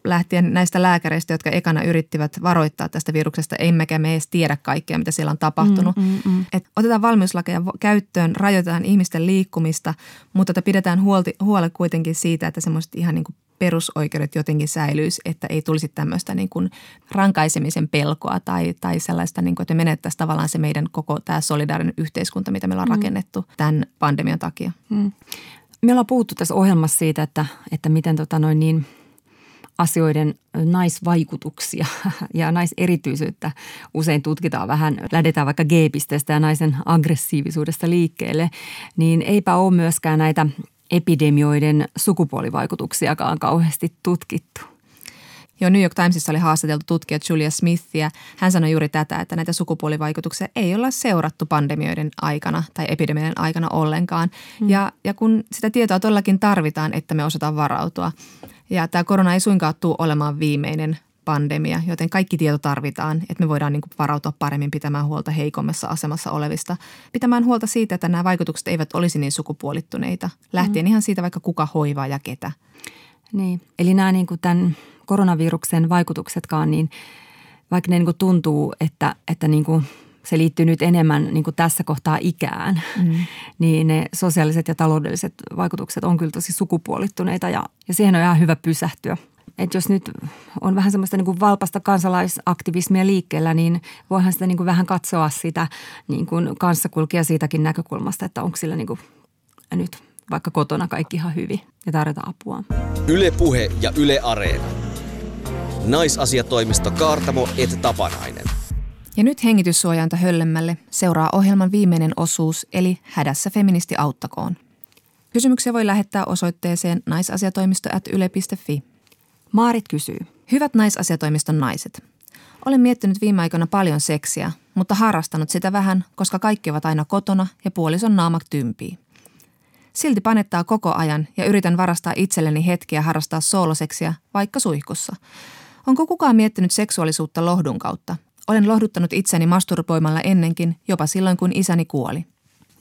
lähtien näistä lääkäreistä, jotka ekana yrittivät varoittaa tästä viruksesta, emmekä me edes tiedä kaikkea, mitä siellä on tapahtunut. Mm, mm, mm. Et otetaan valmiuslakeja käyttöön, rajoitetaan ihmisten liikkumista, mutta pidetään huolti, huole kuitenkin siitä, että semmoiset ihan niin kuin perusoikeudet jotenkin säilyisi, että ei tulisi tämmöistä niin kuin rankaisemisen pelkoa tai, tai sellaista, niin kuin, että menettäisiin tavallaan se meidän koko tämä solidaarinen yhteiskunta, mitä meillä on mm. rakennettu tämän pandemian takia. Mm. Me ollaan puhuttu tässä ohjelmassa siitä, että, että miten tota noin niin – asioiden naisvaikutuksia ja naiserityisyyttä usein tutkitaan vähän, lähdetään vaikka G-pisteestä ja naisen aggressiivisuudesta liikkeelle, niin eipä ole myöskään näitä epidemioiden sukupuolivaikutuksiakaan kauheasti tutkittu. Jo New York Timesissa oli haastateltu tutkija Julia Smithia. Hän sanoi juuri tätä, että näitä sukupuolivaikutuksia ei olla seurattu pandemioiden aikana tai epidemioiden aikana ollenkaan. Mm. Ja, ja kun sitä tietoa todellakin tarvitaan, että me osataan varautua. Ja tämä korona ei suinkaan tule olemaan viimeinen pandemia, joten kaikki tieto tarvitaan, että me voidaan niin kuin varautua paremmin pitämään huolta heikommassa asemassa olevista. Pitämään huolta siitä, että nämä vaikutukset eivät olisi niin sukupuolittuneita, lähtien mm. ihan siitä vaikka kuka hoivaa ja ketä. Niin, eli nämä niin kuin tämän koronaviruksen vaikutuksetkaan, niin vaikka ne niin kuin tuntuu, että, että niin kuin se liittyy nyt enemmän niin kuin tässä kohtaa ikään, mm. niin ne sosiaaliset ja taloudelliset vaikutukset on kyllä tosi sukupuolittuneita ja, ja siihen on ihan hyvä pysähtyä. Että jos nyt on vähän semmoista niin kuin valpasta kansalaisaktivismia liikkeellä, niin voihan sitä niin kuin vähän katsoa sitä niin kuin kanssakulkija siitäkin näkökulmasta, että onko sillä niin kuin nyt vaikka kotona kaikki ihan hyvin ja tarjota apua. Ylepuhe ja Yle Areena. Naisasiatoimisto Kaartamo et Tapanainen. Ja nyt hengityssuojainta höllemmälle seuraa ohjelman viimeinen osuus, eli Hädässä feministi auttakoon. Kysymyksiä voi lähettää osoitteeseen naisasiatoimisto.yle.fi. Maarit kysyy. Hyvät naisasiatoimiston naiset. Olen miettinyt viime aikoina paljon seksiä, mutta harrastanut sitä vähän, koska kaikki ovat aina kotona ja puolison naamak tympii. Silti panettaa koko ajan ja yritän varastaa itselleni hetkiä harrastaa sooloseksiä, vaikka suihkussa. Onko kukaan miettinyt seksuaalisuutta lohdun kautta? Olen lohduttanut itseni masturboimalla ennenkin, jopa silloin kun isäni kuoli.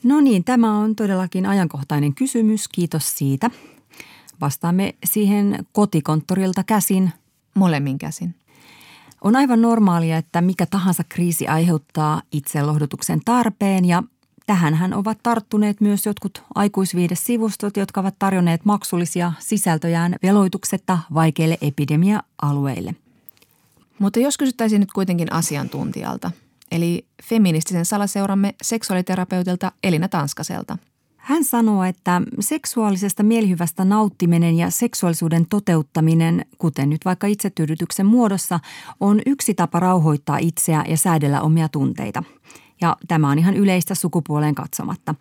No niin, tämä on todellakin ajankohtainen kysymys. Kiitos siitä. Vastaamme siihen kotikonttorilta käsin. Molemmin käsin. On aivan normaalia, että mikä tahansa kriisi aiheuttaa itselohdutuksen tarpeen ja tähänhän ovat tarttuneet myös jotkut aikuisviidesivustot, jotka ovat tarjonneet maksullisia sisältöjään veloituksetta vaikeille epidemia-alueille. Mutta jos kysyttäisiin nyt kuitenkin asiantuntijalta, eli feministisen salaseuramme seksuaaliterapeutilta Elina Tanskaselta – hän sanoo, että seksuaalisesta mielihyvästä nauttiminen ja seksuaalisuuden toteuttaminen, kuten nyt vaikka itsetyydytyksen muodossa, on yksi tapa rauhoittaa itseä ja säädellä omia tunteita. Ja tämä on ihan yleistä sukupuoleen katsomatta.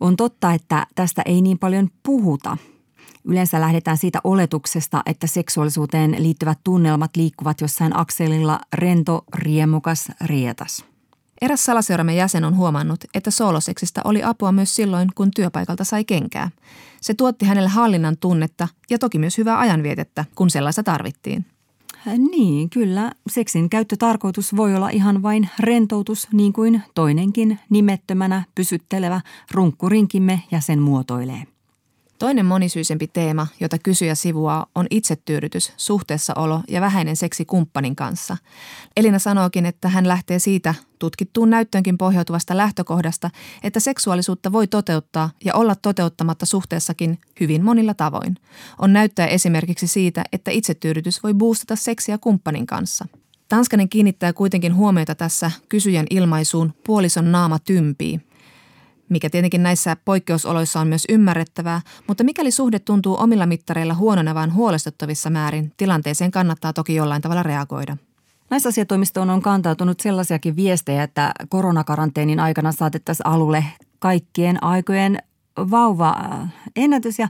On totta, että tästä ei niin paljon puhuta. Yleensä lähdetään siitä oletuksesta, että seksuaalisuuteen liittyvät tunnelmat liikkuvat jossain akselilla rento, riemukas, rietas – Eräs salaseuramme jäsen on huomannut, että sooloseksistä oli apua myös silloin, kun työpaikalta sai kenkää. Se tuotti hänelle hallinnan tunnetta ja toki myös hyvää ajanvietettä, kun sellaista tarvittiin. Niin, kyllä. Seksin käyttötarkoitus voi olla ihan vain rentoutus, niin kuin toinenkin nimettömänä pysyttelevä runkkurinkimme ja sen muotoilee. Toinen monisyisempi teema, jota kysyjä sivuaa, on itsetyydytys, suhteessaolo ja vähäinen seksi kumppanin kanssa. Elina sanookin, että hän lähtee siitä tutkittuun näyttöönkin pohjautuvasta lähtökohdasta, että seksuaalisuutta voi toteuttaa ja olla toteuttamatta suhteessakin hyvin monilla tavoin. On näyttää esimerkiksi siitä, että itsetyydytys voi boostata seksiä kumppanin kanssa. Tanskanen kiinnittää kuitenkin huomiota tässä kysyjän ilmaisuun puolison naama tympii – mikä tietenkin näissä poikkeusoloissa on myös ymmärrettävää, mutta mikäli suhde tuntuu omilla mittareilla huononevan huolestuttavissa määrin, tilanteeseen kannattaa toki jollain tavalla reagoida. Naisasiatoimistoon on kantautunut sellaisiakin viestejä, että koronakaranteenin aikana saatettaisiin alulle kaikkien aikojen vauva ennätys ja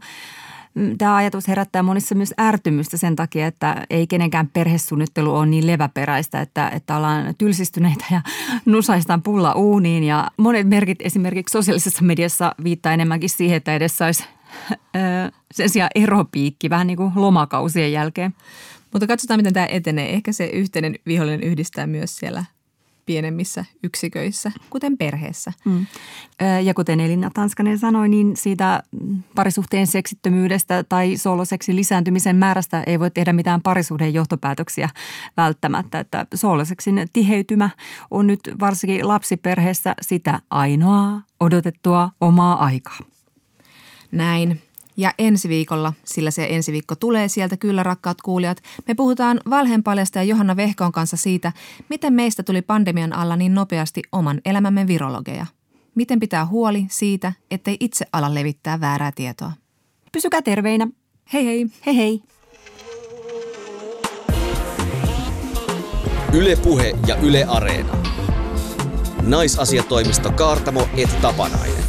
Mm, tämä ajatus herättää monissa myös ärtymystä sen takia, että ei kenenkään perhesuunnittelu ole niin leväperäistä, että, että ollaan tylsistyneitä ja nusaistaan pulla uuniin. Ja monet merkit esimerkiksi sosiaalisessa mediassa viittaa enemmänkin siihen, että edes saisi sen sijaan eropiikki vähän niin kuin lomakausien jälkeen. Mutta katsotaan, miten tämä etenee. Ehkä se yhteinen vihollinen yhdistää myös siellä pienemmissä yksiköissä, kuten perheessä. Mm. Ja kuten Elina Tanskanen sanoi, niin siitä parisuhteen seksittömyydestä tai sooloseksin lisääntymisen määrästä ei voi tehdä mitään parisuhden johtopäätöksiä välttämättä. Että sooloseksin tiheytymä on nyt varsinkin lapsiperheessä sitä ainoaa odotettua omaa aikaa. Näin. Ja ensi viikolla, sillä se ensi viikko tulee sieltä kyllä rakkaat kuulijat, me puhutaan valheenpaljasta ja Johanna Vehkon kanssa siitä, miten meistä tuli pandemian alla niin nopeasti oman elämämme virologeja. Miten pitää huoli siitä, ettei itse ala levittää väärää tietoa. Pysykää terveinä. Hei hei. Hei hei. Yle Puhe ja Yle Areena. Naisasiatoimisto Kaartamo et Tapanainen.